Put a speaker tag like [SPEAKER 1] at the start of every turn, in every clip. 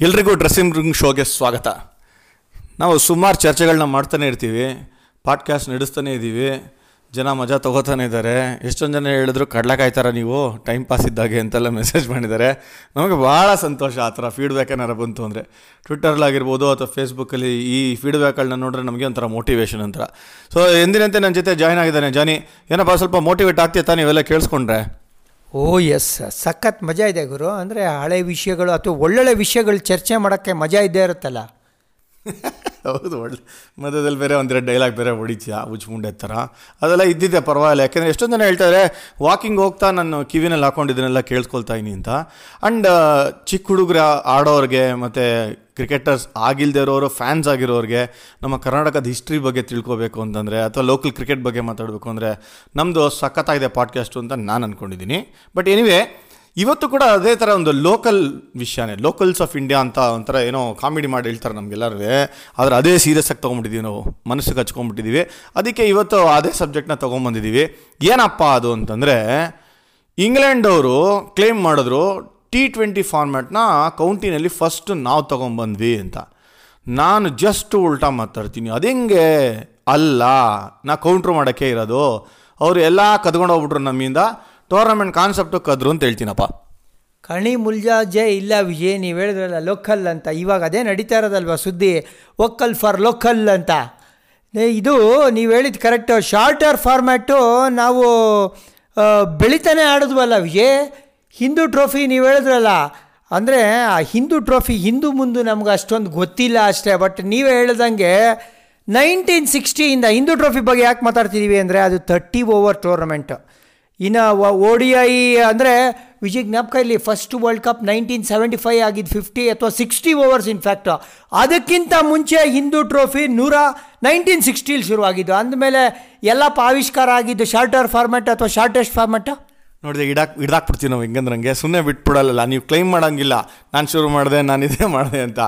[SPEAKER 1] ಎಲ್ರಿಗೂ dressing room ಶೋಗೆ ಸ್ವಾಗತ. ನಾವು ಸುಮಾರು ಚರ್ಚೆಗಳನ್ನ ಮಾಡ್ತಾನೆ ಇರ್ತೀವಿ ಪಾಡ್ಕಾಸ್ಟ್ ನಡೆಸ್ತಾನೆ ಇದ್ದೀವಿ, ಜನ ಮಜಾ ತಗೋತಾನೆ ಇದ್ದಾರೆ. ಎಷ್ಟೊಂದು ಜನ ಹೇಳಿದ್ರು ಕಡ್ಲೆಕಾಯಿ ನೀವು ಟೈಮ್ ಪಾಸ್ ಇದ್ದಾಗೆ ಅಂತೆಲ್ಲ ಮೆಸೇಜ್ ಮಾಡಿದ್ದಾರೆ. ನಮಗೆ ಭಾಳ ಸಂತೋಷ ಆ ಥರ ಫೀಡ್ಬ್ಯಾಕ್ ಏನಾರು ಬಂತು ಅಂದರೆ. ಟ್ವಿಟ್ಟರ್ಲಾಗಿರ್ಬೋದು ಅಥವಾ ಫೇಸ್ಬುಕ್ಕಲ್ಲಿ ಈ ಫೀಡ್ಬ್ಯಾಕ್ಗಳನ್ನ ನೋಡಿದ್ರೆ ನಮಗೆ ಒಂಥರ ಮೋಟಿವೇಶನ್ ಅಂತ ಸೊ ಎಂದಿನಂತೆ ನನ್ನ ಜೊತೆ ಜಾಯ್ನ್ ಆಗಿದ್ದಾನೆ ಜಾನಿ ಏನಪ್ಪ ಸ್ವಲ್ಪ ಮೋಟಿವೇಟ್ ಆಗ್ತೀಯ ನೀವೆಲ್ಲ ಕೇಳಿಸ್ಕೊಂಡ್ರೆ?
[SPEAKER 2] Oh, yes. ಸಖತ್ ಮಜಾ ಇದೆ ಗುರು. ಅಂದರೆ ಹಳೆ ವಿಷಯಗಳು ಅಥವಾ ಒಳ್ಳೊಳ್ಳೆ ವಿಷಯಗಳು ಚರ್ಚೆ ಮಾಡೋಕ್ಕೆ ಮಜಾ ಇದ್ದೇ ಇರುತ್ತಲ್ಲ.
[SPEAKER 1] ಹೌದು, ಒಳ್ಳೆ. ಮಧ್ಯದಲ್ಲಿ ಬೇರೆ ಒಂದೆರಡು ಡೈಲಾಗ್ ಬೇರೆ ಹೊಡಿತೀಯ ಉಜ್ಮುಂಡೆ ಥರ ಅದೆಲ್ಲ ಇದ್ದಿದ್ದೆ, ಪರವಾಗಿಲ್ಲ. ಯಾಕೆಂದರೆ ಎಷ್ಟೊಂದು ಜನ ಹೇಳ್ತಾರೆ ವಾಕಿಂಗ್ ಹೋಗ್ತಾ ನಾನು ಕಿವಿನಲ್ಲಿ ಹಾಕೊಂಡಿದ್ದನ್ನೆಲ್ಲ ಕೇಳಿಸ್ಕೊಳ್ತಾ ಇದೀನಿ ಅಂತ. ಆ್ಯಂಡ್ ಚಿಕ್ಕ ಹುಡುಗರ ಆಡೋರಿಗೆ, ಮತ್ತು ಕ್ರಿಕೆಟರ್ಸ್ ಆಗಿಲ್ಲದೆ ಇರೋರು ಫ್ಯಾನ್ಸ್ ಆಗಿರೋರಿಗೆ, ನಮ್ಮ ಕರ್ನಾಟಕದ ಹಿಸ್ಟ್ರಿ ಬಗ್ಗೆ ತಿಳ್ಕೊಬೇಕು ಅಂತಂದರೆ, ಅಥವಾ ಲೋಕಲ್ ಕ್ರಿಕೆಟ್ ಬಗ್ಗೆ ಮಾತಾಡಬೇಕು ಅಂದರೆ ನಮ್ಮದು ಸಖತ್ತಾಗಿದೆ ಪಾಡ್ಕಾಸ್ಟು ಅಂತ ನಾನು ಅಂದ್ಕೊಂಡಿದ್ದೀನಿ ಬಟ್ ಎನಿವೇ ಇವತ್ತು ಕೂಡ ಅದೇ ಥರ ಒಂದು ಲೋಕಲ್ ವಿಷಯನೇ ಲೋಕಲ್ಸ್ ಆಫ್ ಇಂಡಿಯಾ ಅಂತ ಒಂಥರ ಏನೋ ಕಾಮಿಡಿ ಮಾಡಿ ಹೇಳ್ತಾರೆ ನಮಗೆಲ್ಲರೂ ಆದರೆ ಅದೇ ಸೀರಿಯಸ್ ಆಗಿ ತೊಗೊಂಬಿಟ್ಟಿದ್ದೀವಿ ನಾವು, ಮನಸ್ಸಿಗೆ ಹಚ್ಕೊಂಡ್ಬಿಟ್ಟಿದ್ದೀವಿ ಅದಕ್ಕೆ ಇವತ್ತು ಅದೇ ಸಬ್ಜೆಕ್ಟ್ನ ತೊಗೊಂಬಂದಿದ್ದೀವಿ ಏನಪ್ಪ ಅದು ಅಂತಂದರೆ ಇಂಗ್ಲೆಂಡ್ ಅವರು ಕ್ಲೇಮ್ ಮಾಡಿದ್ರು ಟಿ ಟ್ವೆಂಟಿ ಫಾರ್ಮ್ಯಾಟ್ನ ಕೌಂಟಿನಲ್ಲಿ ಫಸ್ಟ್ ನಾವು ತೊಗೊಂಬಂದ್ವಿ ಅಂತ. ನಾನು ಜಸ್ಟ್ ಉಲ್ಟಾ ಮಾತಾಡ್ತೀನಿ. ಅದೆಂಗೆ ಅಲ್ಲ, ನಾ ಕೌಂಟ್ರ್ ಮಾಡೋಕ್ಕೆ ಇರೋದು. ಅವರು ಎಲ್ಲ ಕದ್ಕೊಂಡು ಹೋಗ್ಬಿಟ್ರು ನಮ್ಮಿಂದ. ಟೂರ್ನಮೆಂಟ್ ಕಾನ್ಸೆಪ್ಟು ಕದ್ರು ಅಂತ ಹೇಳ್ತೀನಪ್ಪ.
[SPEAKER 2] ಕಣಿ ಮುಲ್ಜಾಜೆ ಇಲ್ಲ ವಿಜಯ್, ನೀವು ಹೇಳಿದ್ರಲ್ಲ ಲೋಕಲ್ ಅಂತ. ಇವಾಗ ಅದೇ ನಡೀತಾ ಇರೋದಲ್ವ ಸುದ್ದಿ? ಒಕ್ಕಲ್ ಫಾರ್ ಲೋಕಲ್ ಅಂತ. ಇದು ನೀವು ಹೇಳಿದ ಕರೆಕ್ಟು ಶಾರ್ಟರ್ ಫಾರ್ಮ್ಯಾಟು ನಾವು ಬೆಳಿತಾನೆ ಆಡಿದ್ವಲ್ಲ ವಿಜಯ್? ಹಿಂದೂ ಟ್ರೋಫಿ ನೀವು ಹೇಳಿದ್ರಲ್ಲ. ಅಂದರೆ, ಆ ಹಿಂದೂ ಟ್ರೋಫಿ ಹಿಂದೂ ಮುಂದೆ ನಮ್ಗೆ ಅಷ್ಟೊಂದು ಗೊತ್ತಿಲ್ಲ ಅಷ್ಟೇ. ಬಟ್ ನೀವೇ ಹೇಳ್ದಂಗೆ ನೈನ್ಟೀನ್ ಸಿಕ್ಸ್ಟಿಯಿಂದ ಹಿಂದೂ ಟ್ರೋಫಿ ಬಗ್ಗೆ ಯಾಕೆ ಮಾತಾಡ್ತಿದ್ದೀವಿ ಅಂದರೆ, ಅದು ತರ್ಟಿ ಓವರ್ ಟೂರ್ನಮೆಂಟು ಇನ್ನು ಓ ಡಿ ಐ ಅಂದರೆ ವಿಜಯ್ ಜ್ಞಾಪಕ ಇಲ್ಲಿ first world cup nineteen seventy five ಆಗಿದ್ದು ಫಿಫ್ಟಿ ಅಥವಾ ಸಿಕ್ಸ್ಟಿ ಓವರ್ಸ್ ಇನ್ಫ್ಯಾಕ್ಟ್ ಅದಕ್ಕಿಂತ ಮುಂಚೆ ಹಿಂದೂ ಟ್ರೋಫಿ ನೂರ ನೈನ್ಟೀನ್ ಸಿಕ್ಸ್ಟೀಲಿ ಶುರುವಾಗಿದ್ದು. ಅಂದಮೇಲೆ ಎಲ್ಲಪ್ಪ ಆವಿಷ್ಕಾರ ಆಗಿದ್ದು ಶಾರ್ಟರ್ ಫಾರ್ಮೆಟ್ ಅಥವಾ ಶಾರ್ಟೆಸ್ಟ್ ಫಾರ್ಮೆಟ್
[SPEAKER 1] ನೋಡಿದೆ, ಇಡಾಕ್ ಇಡಾಕ್ಬಿಡ್ತೀವಿ ನಾವು ಹೆಂಗಂದ್ರೆ ನನಗೆ ಸುಮ್ಮನೆ ಬಿಟ್ಬಿಡಲ್ಲ ನೀವು ಕ್ಲೈಮ್ ಮಾಡೋಂಗಿಲ್ಲ. ನಾನು ಶುರು ಮಾಡಿದೆ, ನಾನು ಇದೇ ಮಾಡಿದೆ ಅಂತ.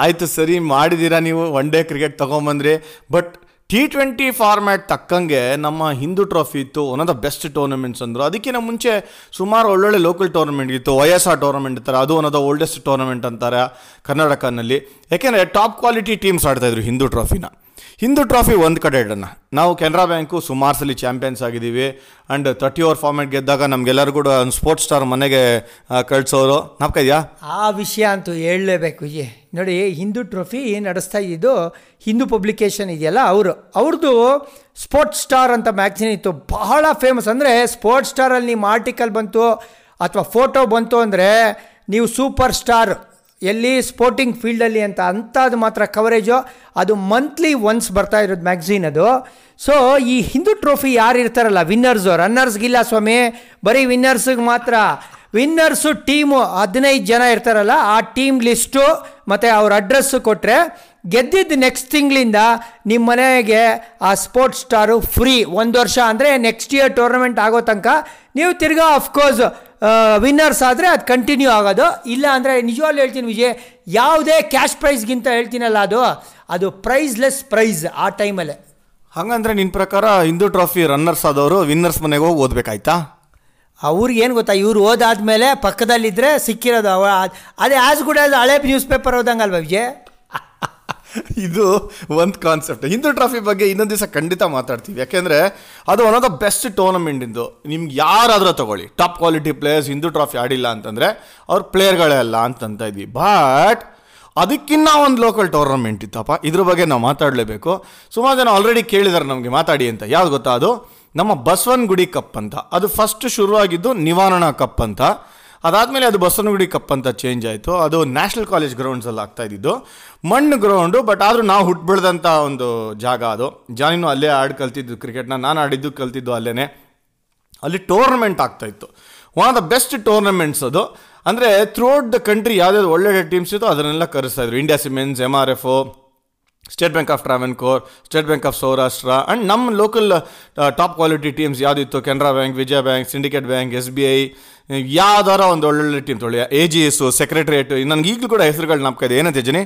[SPEAKER 1] ಆಯಿತು ಸರಿ ಮಾಡಿದ್ದೀರಾ ನೀವು? ಒನ್ ಡೇ ಕ್ರಿಕೆಟ್ ತೊಗೊಂಬಂದ್ರಿ. ಬಟ್ ಟಿ ಟ್ವೆಂಟಿ ಫಾರ್ಮ್ಯಾಟ್ ತಕ್ಕಂಗೆ ನಮ್ಮ ಹಿಂದೂ ಟ್ರೋಫಿ ಇತ್ತು. One of the best tournaments ಅಂದರು. ಅದಕ್ಕಿಂತ ಮುಂಚೆ ಸುಮಾರು ಒಳ್ಳೊಳ್ಳೆ ಲೋಕಲ್ ಟೂರ್ನಮೆಂಟ್ ಇತ್ತು. ವೈ ಎಸ್ ಆರ್ ಟೂರ್ನಮೆಂಟ್ ಇರ್ತಾರೆ ಅದು one of the oldest tournament ಅಂತಾರೆ ಕರ್ನಾಟಕನಲ್ಲಿ. ಯಾಕೆಂದರೆ ಟಾಪ್ ಕ್ವಾಲಿಟಿ ಟೀಮ್ಸ್ ಆಡ್ತಾಯಿದ್ರು ಹಿಂದೂ ಟ್ರಾಫಿನ ಹಿಂದೂ ಟ್ರಾಫಿ ಒಂದು ಕಡೆ ಇಡೋಣ. ನಾವು ಕೆನರಾ ಬ್ಯಾಂಕು ಸುಮಾರು ಸಲ ಚಾಂಪಿಯನ್ಸ್ ಆಗಿದ್ದೀವಿ. ಆ್ಯಂಡ್ ತರ್ಟಿ ಓವರ್ ಫಾರ್ಮ್ಯಾಟ್ ಗೆದ್ದಾಗ ನಮಗೆಲ್ಲರೂ ಕೂಡ ಒಂದು ಸ್ಪೋರ್ಟ್ಸ್ ಸ್ಟಾರ್ ಮನೆಗೆ ಕಳಿಸೋರು ಕಳ್ಸೋರು. ನಾಪ್ಕ ಇದೆಯಾ?
[SPEAKER 2] ಆ ವಿಷಯ ಅಂತೂ ಹೇಳಲೇಬೇಕು ವಿಜಯ್. ನೋಡಿ, ಹಿಂದೂ ಟ್ರೋಫಿ ನಡೆಸ್ತಾ ಇದ್ದು ಹಿಂದೂ ಪಬ್ಲಿಕೇಶನ್ ಇದೆಯಲ್ಲ ಅವರು. ಅವ್ರದ್ದು ಸ್ಪೋರ್ಟ್ಸ್ ಸ್ಟಾರ್ ಅಂತ ಮ್ಯಾಗ್ಝಿನ್ ಇತ್ತು. ಬಹಳ ಫೇಮಸ್ ಅಂದರೆ ಸ್ಪೋರ್ಟ್ಸ್ ಸ್ಟಾರಲ್ಲಿ ನಿಮ್ಮ ಆರ್ಟಿಕಲ್ ಬಂತು, ಅಥವಾ ಫೋಟೋ ಬಂತು ಅಂದರೆ ನೀವು ಸೂಪರ್ ಸ್ಟಾರ್ ಎಲ್ಲಿ ಸ್ಪೋರ್ಟಿಂಗ್ ಫೀಲ್ಡಲ್ಲಿ ಅಂತ ಅಂಥದ್ದು ಮಾತ್ರ ಕವರೇಜು ಅದು ಮಂತ್ಲಿ ಒನ್ಸ್ ಬರ್ತಾ ಇರೋದು ಮ್ಯಾಗ್ಝೀನ್ ಅದು. ಸೊ ಈ ಹಿಂದೂ ಟ್ರೋಫಿ ಯಾರು ಇರ್ತಾರಲ್ಲ ವಿನ್ನರ್ಸು ರನ್ನರ್ಸ್ಗಿಲ್ಲ ಸ್ವಾಮಿ, ಬರೀ ವಿನ್ನರ್ಸಿಗೆ ಮಾತ್ರ. ವಿನ್ನರ್ಸು ಟೀಮು ಹದಿನೈದು ಜನ ಇರ್ತಾರಲ್ಲ, ಆ ಟೀಮ್ ಲಿಸ್ಟು ಮತ್ತು ಅವ್ರ ಅಡ್ರೆಸ್ಸು ಕೊಟ್ಟರೆ ಗೆದ್ದಿದ್ದು ನೆಕ್ಸ್ಟ್ ತಿಂಗಳಿಂದ ನಿಮ್ಮ ಮನೆಗೆ ಆ ಸ್ಪೋರ್ಟ್ಸ್ ಸ್ಟಾರು ಫ್ರೀ ಒಂದು ವರ್ಷ ಅಂದರೆ ನೆಕ್ಸ್ಟ್ ಇಯರ್ ಟೂರ್ನಮೆಂಟ್ ಆಗೋ ತನಕ ನೀವು ತಿರ್ಗಾ ಅಫ್ಕೋರ್ಸ್ ವಿನ್ನರ್ಸ್ ಆದರೆ ಅದು ಕಂಟಿನ್ಯೂ ಆಗೋದು. ಇಲ್ಲ ಅಂದರೆ ನಿಜವಾಗ್ಲೂ ಹೇಳ್ತೀನಿ ವಿಜಯ್ ಯಾವುದೇ ಕ್ಯಾಶ್ ಪ್ರೈಸ್ಗಿಂತ ಹೇಳ್ತೀನಲ್ಲ ಅದು ಅದು ಪ್ರೈಸ್ಲೆಸ್ ಪ್ರೈಸ್ ಆ ಟೈಮಲ್ಲೇ
[SPEAKER 1] ಹಾಗಂದ್ರೆ ನಿನ್ನ ಪ್ರಕಾರ ಹಿಂದೂ ಟ್ರಾಫಿ ರನ್ನರ್ಸ್ ಆದವರು ವಿನ್ನರ್ಸ್ ಮನೆಗೆ ಹೋಗಿ ಓದಬೇಕಾಯ್ತಾ?
[SPEAKER 2] ಅವ್ರಿಗೇನು ಗೊತ್ತಾ ಇವ್ರು ಓದಾದ್ಮೇಲೆ ಪಕ್ಕದಲ್ಲಿದ್ದರೆ ಸಿಕ್ಕಿರೋದು ಅವ ಅದೇ ಆಸ್ ಗುಡ್ ಆಸ್ ಹಳೆ ನ್ಯೂಸ್ ಪೇಪರ್ ಓದಂಗಲ್ವ ವಿಜಯ್?
[SPEAKER 1] ಇದು ಒಂದು ಕಾನ್ಸೆಪ್ಟ್ ಹಿಂದೂ ಟ್ರಾಫಿ ಬಗ್ಗೆ ಇನ್ನೊಂದು ದಿವಸ ಖಂಡಿತ ಮಾತಾಡ್ತೀವಿ. ಯಾಕೆಂದರೆ ಅದು one of the best tournament ಇಂದು. ನಿಮ್ಗೆ ಯಾರಾದರೂ ತಗೊಳ್ಳಿ. Top quality players Hindu Trophy ಆಡಿಲ್ಲ ಅಂತಂದರೆ ಅವ್ರ ಪ್ಲೇಯರ್ಗಳೇ ಅಲ್ಲ ಅಂತಂತ ಇದ್ವಿ. ಬಟ್ ಅದಕ್ಕಿನ್ನ ಒಂದು ಲೋಕಲ್ ಟೂರ್ನಮೆಂಟ್ ಇತ್ತಪ್ಪ. ಇದ್ರ ಬಗ್ಗೆ ನಾವು ಮಾತಾಡಲೇಬೇಕು. ಸುಮಾರು ಜನ ಆಲ್ರೆಡಿ ಕೇಳಿದ್ದಾರೆ ನಮಗೆ, ಮಾತಾಡಿ ಅಂತ. ಯಾವ್ದು ಗೊತ್ತಾ ಅದು? ನಮ್ಮ ಬಸವನಗುಡಿ ಕಪ್ ಅಂತ. ಅದು ಫಸ್ಟ್ ಶುರುವಾಗಿದ್ದು ನಿವಾರಣಾ ಕಪ್ ಅಂತ. ಅದಾದಮೇಲೆ ಅದು ಬಸವನಗುಡಿ ಕಪ್ ಅಂತ ಚೇಂಜ್ ಆಯಿತು. ಅದು ನ್ಯಾಷನಲ್ ಕಾಲೇಜ್ ಗ್ರೌಂಡ್ಸಲ್ಲಿ ಆಗ್ತಾ ಇದ್ದಿದ್ದು. ಮಣ್ಣು ಗ್ರೌಂಡು ಬಟ್ ಆದರೂ ನಾವು ಹುಟ್ಟು ಬೆಳೆದಂಥ ಒಂದು ಜಾಗ ಅದು. ಜಾನಿನೂ ಅಲ್ಲೇ ಆಡಿ ಕಲ್ತಿದ್ದು ಕ್ರಿಕೆಟ್ನ ನಾನು ಆಡಿದ್ದು ಕಲ್ತಿದ್ದು ಅಲ್ಲೇ ಅಲ್ಲಿ ಟೂರ್ನಮೆಂಟ್ ಆಗ್ತಾಯಿತ್ತು one of the best tournaments ಅದು. ಅಂದರೆ ಥ್ರೂಔಟ್ ದ ಕಂಟ್ರಿ ಯಾವ್ದಾದ್ರು ಒಳ್ಳೊಳ್ಳೆ ಟೀಮ್ಸ್ ಇತ್ತು ಅದನ್ನೆಲ್ಲ ಕರೆಸ್ತಾ ಇದ್ರು. India Siemens M R F State Bank of Travancore State Bank of Saurashtra and ನಮ್ಮ local top quality teams ಯಾವುದಿತ್ತು? Canara Bank Vijaya Bank Syndicate Bank S B I ಯಾವ್ದಾರ ಒಂದು ಒಳ್ಳೊಳ್ಳೆ ಟೀಮ್ ತೊಳಿ ಎ ಜಿ ಎಸ್ಸು ಸೆಕ್ರೆಟ್ರಿಯೇಟ್ ನನಗೆ ಈಗಲೂ ಕೂಡ ಹೆಸರುಗಳು ಇದೆ. ಏನಂತೆ ಜನಿ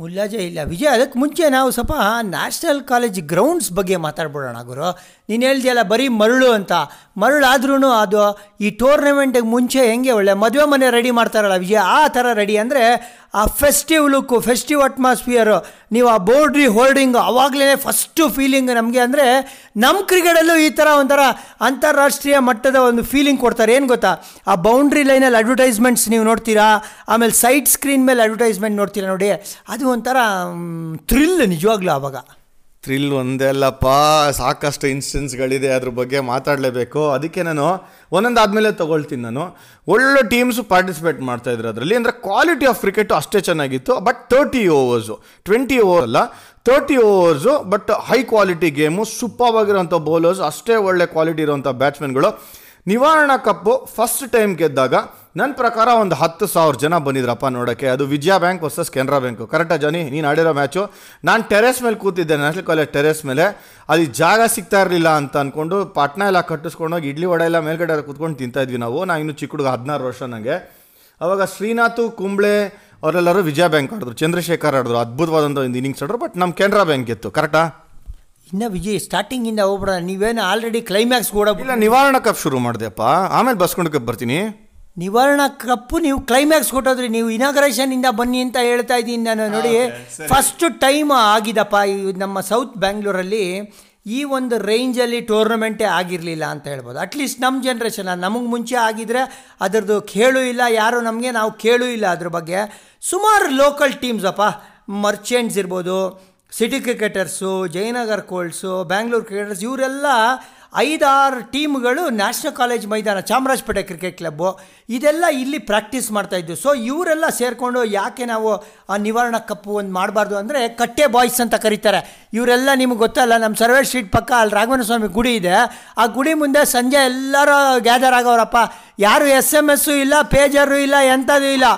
[SPEAKER 2] ಮುಲ್ಲಾಜೆ ಇಲ್ಲ. ವಿಜಯ್ ಅದಕ್ಕೆ ಮುಂಚೆ ನಾವು ಸ್ವಲ್ಪ ನ್ಯಾಷನಲ್ ಕಾಲೇಜ್ ಗ್ರೌಂಡ್ಸ್ ಬಗ್ಗೆ ಮಾತಾಡ್ಬಿಡೋಣ ಗುರು. ನೀನು ಹೇಳ್ದಿಯಲ್ಲ ಬರೀ ಮರಳು ಅಂತ. ಮರಳಾದ್ರೂ ಅದು ಈ ಟೂರ್ನಮೆಂಟಿಗೆ ಮುಂಚೆ ಹೆಂಗೆ ಒಳ್ಳೆ ಮದುವೆ ಮನೆ ರೆಡಿ ಮಾಡ್ತಾರಲ್ಲ ವಿಜಯ್, ಆ ಥರ ರೆಡಿ ಅಂದರೆ ಆ ಫೆಸ್ಟಿವ್ ಲುಕ್ಕು ಫೆಸ್ಟಿವ್ ಅಟ್ಮಾಸ್ಫಿಯರು ನೀವು ಆ ಬೌಂಡ್ರಿ ಹೋಲ್ಡಿಂಗ್ ಅವಾಗಲೇ ಫಸ್ಟು ಫೀಲಿಂಗ್ ನಮಗೆ ಅಂದರೆ ನಮ್ಮ ಕ್ರಿಕೆಟಲ್ಲೂ ಈ ಥರ ಒಂಥರ ಅಂತಾರಾಷ್ಟ್ರೀಯ ಮಟ್ಟದ ಒಂದು ಫೀಲಿಂಗ್ ಕೊಡ್ತಾರೆ. ಏನು ಗೊತ್ತಾ? ಆ ಬೌಂಡ್ರಿ ಲೈನಲ್ಲಿ ಅಡ್ವರ್ಟೈಸ್ಮೆಂಟ್ಸ್ ನೀವು ನೋಡ್ತೀರಾ? ಆಮೇಲೆ ಸೈಡ್ ಸ್ಕ್ರೀನ್ ಮೇಲೆ ಅಡ್ವರ್ಟೈಸ್ಮೆಂಟ್ ನೋಡ್ತೀರಾ ನೋಡಿ? ಅದು ಒಂಥರ ಥ್ರಿಲ್ ನಿಜವಾಗ್ಲೂ ಆವಾಗ
[SPEAKER 1] ಥ್ರಿಲ್ ಒಂದೇ ಅಲ್ಲಪ್ಪ, ಸಾಕಷ್ಟು ಇನ್ಸ್ಟೆನ್ಸ್ಗಳಿದೆ ಅದ್ರ ಬಗ್ಗೆ ಮಾತಾಡಲೇಬೇಕು. ಅದಕ್ಕೆ ನಾನು ಒಂದೊಂದಾದ್ಮೇಲೆ ತೊಗೊಳ್ತೀನಿ ನಾನು. ಒಳ್ಳೆ ಟೀಮ್ಸು ಪಾರ್ಟಿಸಿಪೇಟ್ ಮಾಡ್ತಾ ಇದ್ರು ಅದರಲ್ಲಿ. ಅಂದರೆ ಕ್ವಾಲಿಟಿ ಆಫ್ ಕ್ರಿಕೆಟು ಅಷ್ಟೇ ಚೆನ್ನಾಗಿತ್ತು but thirty overs twenty over ಅಲ್ಲ thirty overs but high quality game super ಆಗಿರೋಂಥ ಬೌಲರ್ಸ್ ಅಷ್ಟೇ ಒಳ್ಳೆ ಕ್ವಾಲಿಟಿ ಇರೋಂಥ ಬ್ಯಾಟ್ಸ್ಮನ್ಗಳು ನಿವಾರಣಾ ಕಪ್ಪು ಫಸ್ಟ್ ಟೈಮ್ ಗೆದ್ದಾಗ ನನ್ನ ಪ್ರಕಾರ ಒಂದು ಹತ್ತು ಸಾವಿರ ಜನ ಬಂದಿದ್ರಪ್ಪ ನೋಡೋಕ್ಕೆ. ಅದು Vijaya Bank versus Canara Bank. ಕರೆಕ್ಟಾ ಜಾನಿ? ನೀನು ಆಡಿರೋ ಮ್ಯಾಚು ನಾನು ಟೆರೆಸ್ ಮೇಲೆ ಕೂತಿದ್ದೆ ನ್ಯಾಷನಲ್ ಕಾಲೇಜ್ ಟೆರೆಸ್ ಮೇಲೆ. ಅಲ್ಲಿ ಜಾಗ ಸಿಗ್ತಾ ಇರಲಿಲ್ಲ ಅಂತ ಅಂದ್ಕೊಂಡು ಪಾಟ್ನ ಎಲ್ಲ ಕಟ್ಟಿಸ್ಕೊಂಡೋಗಿ ಇಡ್ಲಿ ವಡೆ ಎಲ್ಲ ಮೇಲ್ಗಡೆ ಕೂತ್ಕೊಂಡು ತಿಂತಾಯಿದ್ವಿ ನಾವು. ನಾನು ಇನ್ನು ಚಿಕ್ಕ ಹುಡುಗ ಹದಿನಾರು ವರ್ಷ ನನಗೆ ಅವಾಗ ಶ್ರೀನಾಥು, ಕುಂಬ್ಳೆ, ಅವರೆಲ್ಲರೂ ವಿಜಯ ಬ್ಯಾಂಕ್ ಆಡಿದ್ರು. ಚಂದ್ರಶೇಖರ್ ಆಡಿದ್ರು. ಅದ್ಭುತವಾದಂಥ ಒಂದು ಇನ್ನಿಂಗ್ಸ್ ಆಡಿದ್ರು ಬಟ್ ನಮ್ಮ ಕೆನರಾ ಬ್ಯಾಂಕ್ ಇತ್ತು ಕರೆಕ್ಟಾ
[SPEAKER 2] ಇನ್ನು ವಿಜಯ್ ಸ್ಟಾರ್ಟಿಂಗಿಂದ ಹೋಗ್ಬಿಡ ನೀವೇನು ಆಲ್ರೆಡಿ ಕ್ಲೈಮ್ಯಾಕ್ಸ್ ಕೂಡ
[SPEAKER 1] ಇಲ್ಲ ನಿವಾರಣಾ ಕಪ್ ಶುರು ಮಾಡಿದೆಪ್ಪ ಆಮೇಲೆ ಬಸ್ಕೊಂಡು ಕಪ್ ಬರ್ತೀನಿ.
[SPEAKER 2] ನಿವಾರಣಾ ಕಪ್ಪು ನೀವು ಕ್ಲೈಮ್ಯಾಕ್ಸ್ ಕೊಟ್ಟೋದ್ರಿ. ನೀವು ಇನಾಗ್ರೇಷನ್ ಇಂದ ಬನ್ನಿ ಅಂತ ಹೇಳ್ತಾ ಇದ್ದೀನಿ ನಾನು. ನೋಡಿ ಫಸ್ಟ್ ಟೈಮ್ ಆಗಿದಪ್ಪ ಈ ನಮ್ಮ ಸೌತ್ ಬ್ಯಾಂಗ್ಳೂರಲ್ಲಿ ಈ ಒಂದು ರೇಂಜಲ್ಲಿ ಟೂರ್ನಮೆಂಟೇ ಆಗಿರಲಿಲ್ಲ ಅಂತ ಹೇಳ್ಬೋದು. ಅಟ್ಲೀಸ್ಟ್ ನಮ್ಮ ಜನ್ರೇಷನ್ ನಮಗೆ ಮುಂಚೆ ಆಗಿದ್ರೆ ಅದರದ್ದು ಕೇಳು ಇಲ್ಲ ಯಾರು ನಮಗೆ ನಾವು ಕೇಳೂ ಇಲ್ಲ ಅದ್ರ ಬಗ್ಗೆ. ಸುಮಾರು ಲೋಕಲ್ ಟೀಮ್ಸ್ ಅಪ್ಪ ಮರ್ಚೆಂಟ್ಸ್ ಇರ್ಬೋದು city cricketers Jayanagar colts Bangalore cricketers ಇವರೆಲ್ಲ ಐದಾರು ಟೀಮ್ಗಳು ನ್ಯಾಷನಲ್ ಕಾಲೇಜ್ ಮೈದಾನ, ಚಾಮರಾಜಪೇಟೆ ಕ್ರಿಕೆಟ್ ಕ್ಲಬ್ಬು ಇದೆಲ್ಲ ಇಲ್ಲಿ ಪ್ರಾಕ್ಟೀಸ್ ಮಾಡ್ತಾಯಿದ್ದು ಸೊ ಇವರೆಲ್ಲ ಸೇರಿಕೊಂಡು ಯಾಕೆ ನಾವು ಆ ನಿವಾರಣಾ ಕಪ್ಪು ಒಂದು ಮಾಡಬಾರ್ದು ಅಂದರೆ ಕಟ್ಟೆ ಬಾಯ್ಸ್ ಅಂತ ಕರೀತಾರೆ. ಇವರೆಲ್ಲ ನಿಮ್ಗೆ ಗೊತ್ತಲ್ಲ ನಮ್ಮ ಸರ್ವೇ ಸ್ಟ್ರೀಟ್ ಪಕ್ಕ ಅಲ್ಲಿ ರಾಘವೇಂದ್ರ ಸ್ವಾಮಿ ಗುಡಿ ಇದೆ. ಆ ಗುಡಿ ಮುಂದೆ ಸಂಜೆ ಎಲ್ಲರೂ ಗ್ಯಾದರ್ ಆಗೋರಪ್ಪ. ಯಾರು ಎಸ್ ಎಂ ಎಸ್ಸು ಇಲ್ಲ ಪೇಜರು ಇಲ್ಲ ಎಂಥದ್ದು ಇಲ್ಲ.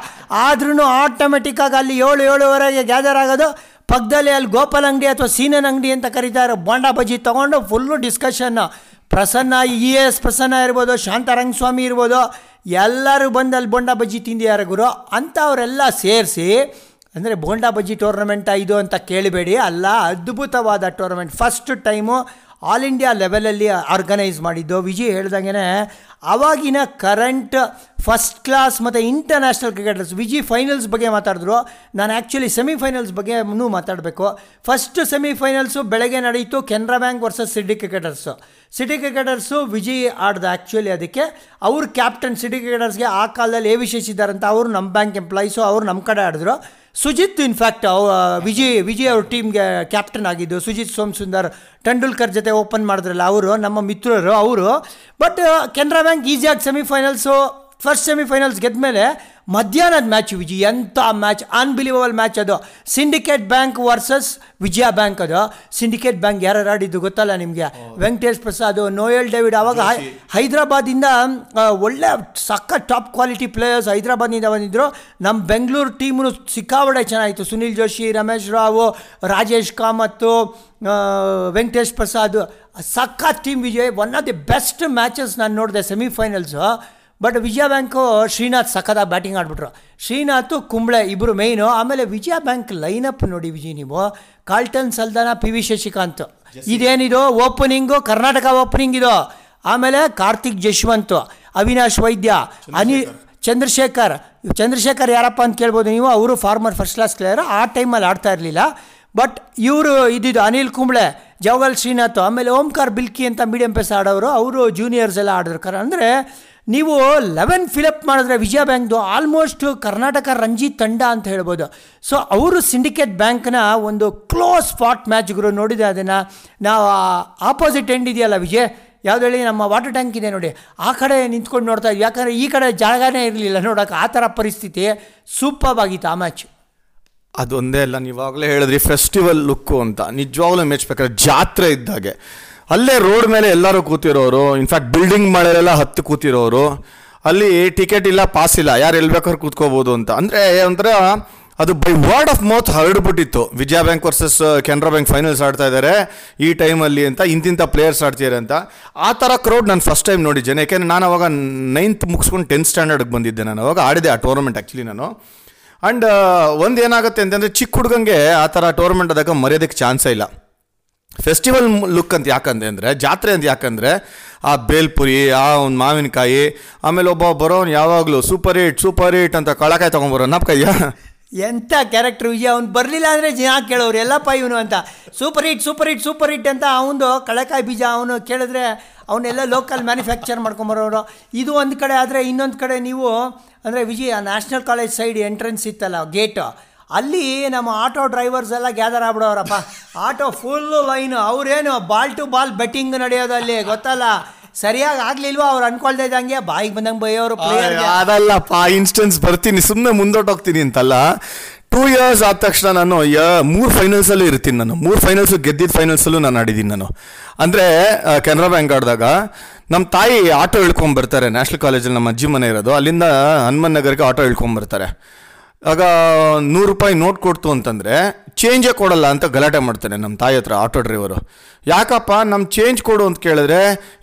[SPEAKER 2] ಆದ್ರೂ ಆಟೋಮೆಟಿಕ್ಕಾಗಿ ಅಲ್ಲಿ ಏಳು, ಏಳುವರೆಗೆ ಗ್ಯಾದರ್ ಆಗೋದು. ಪಕ್ಕದಲ್ಲಿ ಅಲ್ಲಿ ಗೋಪಾಲ್ ಅಂಗಡಿ ಅಥವಾ ಸೀನನ್ ಅಂಗಡಿ ಅಂತ ಕರೀತಾರೆ. ಬೋಂಡ ಬಜ್ಜಿ ತೊಗೊಂಡು full discussion Prasanna E S Prasanna ಇರ್ಬೋದು ಶಾಂತರಂಗಸ್ವಾಮಿ ಇರ್ಬೋದು, ಎಲ್ಲರೂ ಬಂದು ಅಲ್ಲಿ ಬೋಂಡಾ ಬಜ್ಜಿ ತಿಂದಿದ್ದಾರೆ ಗುರು. ಅಂಥವರೆಲ್ಲ ಸೇರಿಸಿ, ಅಂದರೆ ಬೋಂಡಾ ಬಜ್ಜಿ ಟೂರ್ನಮೆಂಟ ಇದು ಅಂತ ಕೇಳಬೇಡಿ. ಅಲ್ಲ, ಅದ್ಭುತವಾದ tournament first time all India ಲೆವೆಲಲ್ಲಿ ಆರ್ಗನೈಸ್ ಮಾಡಿದ್ದು. ವಿಜಯ್ ಹೇಳ್ದಂಗೆ ಅವಾಗಿನ ಕರೆಂಟ್ ಫಸ್ಟ್ ಕ್ಲಾಸ್ ಮತ್ತು ಇಂಟರ್ನ್ಯಾಷನಲ್ ಕ್ರಿಕೆಟರ್ಸ್ ವಿಜಿ ಫೈನಲ್ಸ್ ಬಗ್ಗೆ ಮಾತಾಡಿದ್ರು. ನಾನು ಆ್ಯಕ್ಚುಲಿ ಸೆಮಿಫೈನಲ್ಸ್ ಬಗ್ಗೆ ಮಾತಾಡಬೇಕು. ಫಸ್ಟ್ ಸೆಮಿಫೈನಲ್ಸು ಬೆಳಗ್ಗೆ ನಡೆಯಿತು Canara Bank versus city cricketers city cricketers Viji ಆಡ್ದ actually ಅದಕ್ಕೆ. ಅವ್ರ ಕ್ಯಾಪ್ಟನ್ ಸಿಟಿ ಕ್ರಿಕೆಟರ್ಸ್ಗೆ ಆ ಕಾಲದಲ್ಲಿ ಎ ವಿಶೇಷ ಇದ್ದಾರಂತ ಅವರು ನಮ್ಮ ಬ್ಯಾಂಕ್ ಎಂಪ್ಲಾಯೀಸು ಅವ್ರು ನಮ್ಮ ಕಡೆ ಆಡಿದ್ರು. ಸುಜಿತ್ ಇನ್ಫ್ಯಾಕ್ಟ್ ವಿಜಿ ವಿಜಿ ಅವ್ರ ಟೀಮ್ಗೆ ಕ್ಯಾಪ್ಟನ್ ಆಗಿದ್ದು. ಸುಜಿತ್ ಸೋಮಸುಂದರ್, ಟೆಂಡೂಲ್ಕರ್ ಜೊತೆ ಓಪನ್ ಮಾಡಿದ್ರಲ್ಲ ಅವರು, ನಮ್ಮ ಮಿತ್ರರು ಅವರು. ಬಟ್ ಕೆನರಾ ಬ್ಯಾಂಕ್ ಈಸಿಯಾಗಿ ಸೆಮಿಫೈನಲ್ಸು ಫಸ್ಟ್ ಸೆಮಿಫೈನಲ್ಸ್ ಗೆದ್ಮೇಲೆ ಮಧ್ಯಾಹ್ನದ ಮ್ಯಾಚ್ ವಿಜಯ್ ಎಂಥ ಮ್ಯಾಚ್ ಅನ್ಬಿಲೀವಬಲ್ ಮ್ಯಾಚ್ ಅದು. Syndicate Bank versus Vijaya Bank ಅದು. ಸಿಂಡಿಕೇಟ್ ಬ್ಯಾಂಕ್ ಯಾರು ಆಡಿದ್ದು ಗೊತ್ತಲ್ಲ ನಿಮಗೆ? ವೆಂಕಟೇಶ್ ಪ್ರಸಾದ್ ನೋಯಲ್ ಡೇವಿಡ್ ಅವಾಗ ಹೈ- ಹೈದ್ರಾಬಾದಿಂದ ಒಳ್ಳೆ ಸಕ್ಕ ಟಾಪ್ ಕ್ವಾಲಿಟಿ ಪ್ಲೇಯರ್ಸ್ ಹೈದ್ರಾಬಾದ್ನಿಂದ ಬಂದಿದ್ದರು ನಮ್ಮ ಬೆಂಗಳೂರು ಟೀಮು ಸಿಕ್ಕಾವಡೆ ಚೆನ್ನಾಗಿತ್ತು. Sunil Joshi Ramesh Rao Rajesh Kamath Venkatesh Prasad. ಸಕ್ಕ team Vijay one of the best matches ನಾನು ನೋಡಿದೆ semifinals but Vijaya bank Srinath ಸಖದ batting ಆಡ್ಬಿಟ್ರು. ಶ್ರೀನಾಥ್ ಕುಂಬ್ಳೆ ಇಬ್ಬರು ಮೇಯ್ನು ಆಮೇಲೆ ವಿಜಯ ಬ್ಯಾಂಕ್ ಲೈನಪ್ ನೋಡಿ ವಿಜಯ್ ನೀವು. Carlton Saldanha P V Shashikant ಇದೇನಿದು? ಓಪನಿಂಗು ಕರ್ನಾಟಕ ಓಪನಿಂಗ್ ಇದು. ಆಮೇಲೆ ಕಾರ್ತಿಕ್ ಜಶ್ವಂತ್ ಅವಿನಾಶ್ ವೈದ್ಯ ಅನಿಲ್ ಚಂದ್ರಶೇಖರ್. ಚಂದ್ರಶೇಖರ್. ಯಾರಪ್ಪ ಅಂತ ಕೇಳ್ಬೋದು ನೀವು. ಅವರು ಫಾರ್ಮರ್ ಫಸ್ಟ್ ಕ್ಲಾಸ್ ಪ್ಲೇಯರ್ ಆ ಟೈಮಲ್ಲಿ ಆಡ್ತಾ ಇರಲಿಲ್ಲ. ಬಟ್ ಇವರು ಇದ್ದಿದ್ದು ಅನಿಲ್ ಕುಂಬ್ಳೆ ಜವಗಲ್ ಶ್ರೀನಾಥ್ ಆಮೇಲೆ ಓಂಕಾರ್ ಬಿಲ್ಕಿ ಅಂತ ಮೀಡಿಯಂ ಪೇಸ್ ಆಡೋರು. ಅವರು ಜೂನಿಯರ್ಸ್ ಎಲ್ಲ ಆಡಿದ್ರು. ಕರ ಅಂದರೆ ನೀವು ಲೆವೆನ್ ಫಿಲಪ್ ಮಾಡಿದ್ರೆ ವಿಜಯ ಬ್ಯಾಂಕ್ದು ಆಲ್ಮೋಸ್ಟ್ ಕರ್ನಾಟಕ ರಂಜಿ ತಂಡ ಅಂತ ಹೇಳ್ಬೋದು. ಸೊ ಅವರು ಸಿಂಡಿಕೇಟ್ ಬ್ಯಾಂಕ್ನ ಒಂದು ಕ್ಲೋಸ್ ಸ್ಪಾಟ್ ಮ್ಯಾಚ್ಗಳು ನೋಡಿದೆ ಅದನ್ನು ನಾವು ಆಪೋಸಿಟ್ ಎಂಡ್ ಇದೆಯಲ್ಲ ವಿಜಯ್? ಯಾವ್ದು ಹೇಳಿ ನಮ್ಮ ವಾಟರ್ ಟ್ಯಾಂಕ್ ಇದೆ ನೋಡಿ. ಆ ಕಡೆ ನಿಂತ್ಕೊಂಡು ನೋಡ್ತಾ ಇದ್ವಿ. ಯಾಕಂದರೆ ಈ ಕಡೆ ಜಾಗನೇ ಇರಲಿಲ್ಲ ನೋಡೋಕೆ. ಆ ಥರ ಪರಿಸ್ಥಿತಿ ಸೂಪರ್ ಆಗಿತ್ತು ಆ ಮ್ಯಾಚ್.
[SPEAKER 1] ಅದೊಂದೇ ಅಲ್ಲ, ನೀವಾಗಲೇ ಹೇಳಿದ್ರಿ ಫೆಸ್ಟಿವಲ್ ಲುಕ್ಕು ಅಂತ. ನಿಜವಾಗ್ಲೂ ಮೆಚ್ಚಬೇಕಾದ್ರೆ ಜಾತ್ರೆ ಇದ್ದಾಗೆ ಅಲ್ಲೇ ರೋಡ್ ಮೇಲೆ ಎಲ್ಲರೂ ಕೂತಿರೋರು ಇನ್ಫ್ಯಾಕ್ಟ್ ಬಿಲ್ಡಿಂಗ್ ಮಳೆಲೆಲ್ಲ ಹತ್ತು ಕೂತಿರೋರು, ಅಲ್ಲಿ ಟಿಕೆಟ್ ಇಲ್ಲ ಪಾಸ್ ಇಲ್ಲ, ಯಾರು ಎಲ್ಲಿ ಬೇಕಾದ್ರೂ ಕೂತ್ಕೋಬೋದು ಅಂತ. ಅಂದರೆ ಅಂದರೆ ಅದು by word of mouth ಹರಡ್ಬಿಟ್ಟಿತ್ತು. Vijaya Bank versus Canara Bank finals ಆಡ್ತಾ ಇದ್ದಾರೆ ಈ ಟೈಮಲ್ಲಿ ಅಂತ ಇಂತಿಂಥ ಪ್ಲೇಯರ್ಸ್ ಆಡ್ತಿದ್ದಾರೆ ಅಂತ. ಆ ಥರ ಕ್ರೌಡ್ ನಾನು ಫಸ್ಟ್ ಟೈಮ್ ನೋಡಿದ್ದೇನೆ. ಯಾಕೆಂದರೆ ನಾನು ಅವಾಗ ನೈನ್ತ್ ಮುಗಿಸ್ಕೊಂಡು ಟೆಂತ್ ಸ್ಟ್ಯಾಂಡರ್ಡ್ಗೆ ಬಂದಿದ್ದೆ ನಾನು. ಅವಾಗ ಆಡಿದೆ ಆ ಟೂರ್ನಮೆಂಟ್ ಆ್ಯಕ್ಚುಲಿ ನಾನು. ಆ್ಯಂಡ್ ಒಂದು ಏನಾಗುತ್ತೆ ಅಂತಂದರೆ ಚಿಕ್ಕ ಹುಡುಗಂಗೆ ಆ ಥರ ಟೂರ್ನಮೆಂಟ್ ಆದಾಗ ಮರ್ಯಾದಕ್ಕೆ ಚಾನ್ಸೇ ಇಲ್ಲ. ಫೆಸ್ಟಿವಲ್ ಲುಕ್ ಅಂತ ಯಾಕಂದ್ರೆ ಅಂದರೆ, ಜಾತ್ರೆ ಅಂತ ಯಾಕಂದರೆ, ಆ ಬೇಲ್ಪುರಿ, ಆ ಒಂದು ಮಾವಿನಕಾಯಿ, ಆಮೇಲೆ ಒಬ್ಬ ಬರೋನು ಯಾವಾಗಲೂ ಸೂಪರ್ ಹಿಟ್ ಸೂಪರ್ ಹಿಟ್ ಅಂತ ಕಳಕಾಯಿ ತೊಗೊಂಬರೋ ನಪ್ಕಯ್ಯ
[SPEAKER 2] ಎಂಥ ಕ್ಯಾರೆಕ್ಟರ್ ವಿಜಯ್ ಅವ್ನು ಬರಲಿಲ್ಲ ಅಂದರೆ ಜನ ಕೇಳೋರು, ಎಲ್ಲಪ್ಪ ಇವನು ಅಂತ. Super hit super hit super hit ಅಂತ ಅವನು ಕಳಕಾಯಿ ಬೀಜ ಅವನು ಕೇಳಿದ್ರೆ ಅವನ್ನೆಲ್ಲ ಲೋಕಲ್ ಮ್ಯಾನುಫ್ಯಾಕ್ಚರ್ ಮಾಡ್ಕೊಂಬರೋರು. ಇದು ಒಂದು ಕಡೆ ಆದರೆ ಇನ್ನೊಂದು ಕಡೆ ನೀವು ಅಂದರೆ Vijaya national college side entrance ಇತ್ತಲ್ಲ ಗೇಟು ಅಲ್ಲಿ ನಮ್ಮ ಆಟೋ ಡ್ರೈವರ್ಸ್ ಎಲ್ಲ ಗ್ಯಾದರ್ ಆಗ್ಬಿಡೋರಪ್ಪ. ಆಟೋ ಫುಲ್ಲು ಲೈನು ಅವರೇನು ಬಾಲ್ ಟು ಬಾಲ್ ಬೆಟ್ಟಿಂಗ್ ನಡೆಯೋದು ಅಲ್ಲಿ ಗೊತ್ತಲ್ಲ? ಸರಿಯಾಗಿ ಆಗ್ಲಿಲ್ವಾ ಅವ್ರು ಅನ್ಕೊಳ್ತಾ ಇದ್ದಂಗೆ? ಬಾಯಿಗೆ ಬಂದಂಗೆ ಬೈಯೋರು
[SPEAKER 1] ಅದಲ್ಲಪ್ಪ ಇನ್ಸ್ಟೆನ್ಸ್ ಬರ್ತೀನಿ ಸುಮ್ಮನೆ ಮುಂದೋಟೋಗ್ತೀನಿ ಅಂತಲ್ಲ. ಟೂ ಇಯರ್ಸ್ ಆದ ತಕ್ಷಣ ನಾನು ಯ ಮೂರು ಫೈನಲ್ಸಲ್ಲೂ ಇರ್ತೀನಿ ನಾನು. ಮೂರು ಫೈನಲ್ಸು ಗೆದ್ದಿದ್ದ ಫೈನಲ್ಸಲ್ಲೂ ನಾನು ಆಡಿದ್ದೀನಿ ನಾನು. ಅಂದರೆ ಕೆನರಾ ಬ್ಯಾಂಕ್ ಆಡಿದಾಗ ನಮ್ಮ ತಾಯಿ ಆಟೋ ಇಳ್ಕೊಂಬರ್ತಾರೆ. ನ್ಯಾಷನಲ್ ಕಾಲೇಜಲ್ಲಿ ನಮ್ಮ ಅಜ್ಜಿ ಮನೆ ಇರೋದು. ಅಲ್ಲಿಂದ ಹನುಮನ್ ನಗರಕ್ಕೆ ಆಟೋ ಇಳ್ಕೊಂಡ್ ಬರ್ತಾರೆ ಆಗ ನೂರು ರೂಪಾಯಿ ನೋಟ್ ಕೊಡ್ತು ಅಂತಂದರೆ ಚೇಂಜೇ ಕೊಡಲ್ಲ ಅಂತ ಗಲಾಟೆ ಮಾಡ್ತಾನೆ ನಮ್ಮ ತಾಯಿ ಹತ್ರ ಆಟೋ ಡ್ರೈವರು ಯಾಕಪ್ಪ ನಮ್ಮ ಚೇಂಜ್ ಕೊಡು ಅಂತ ಕೇಳಿದ್ರೆ,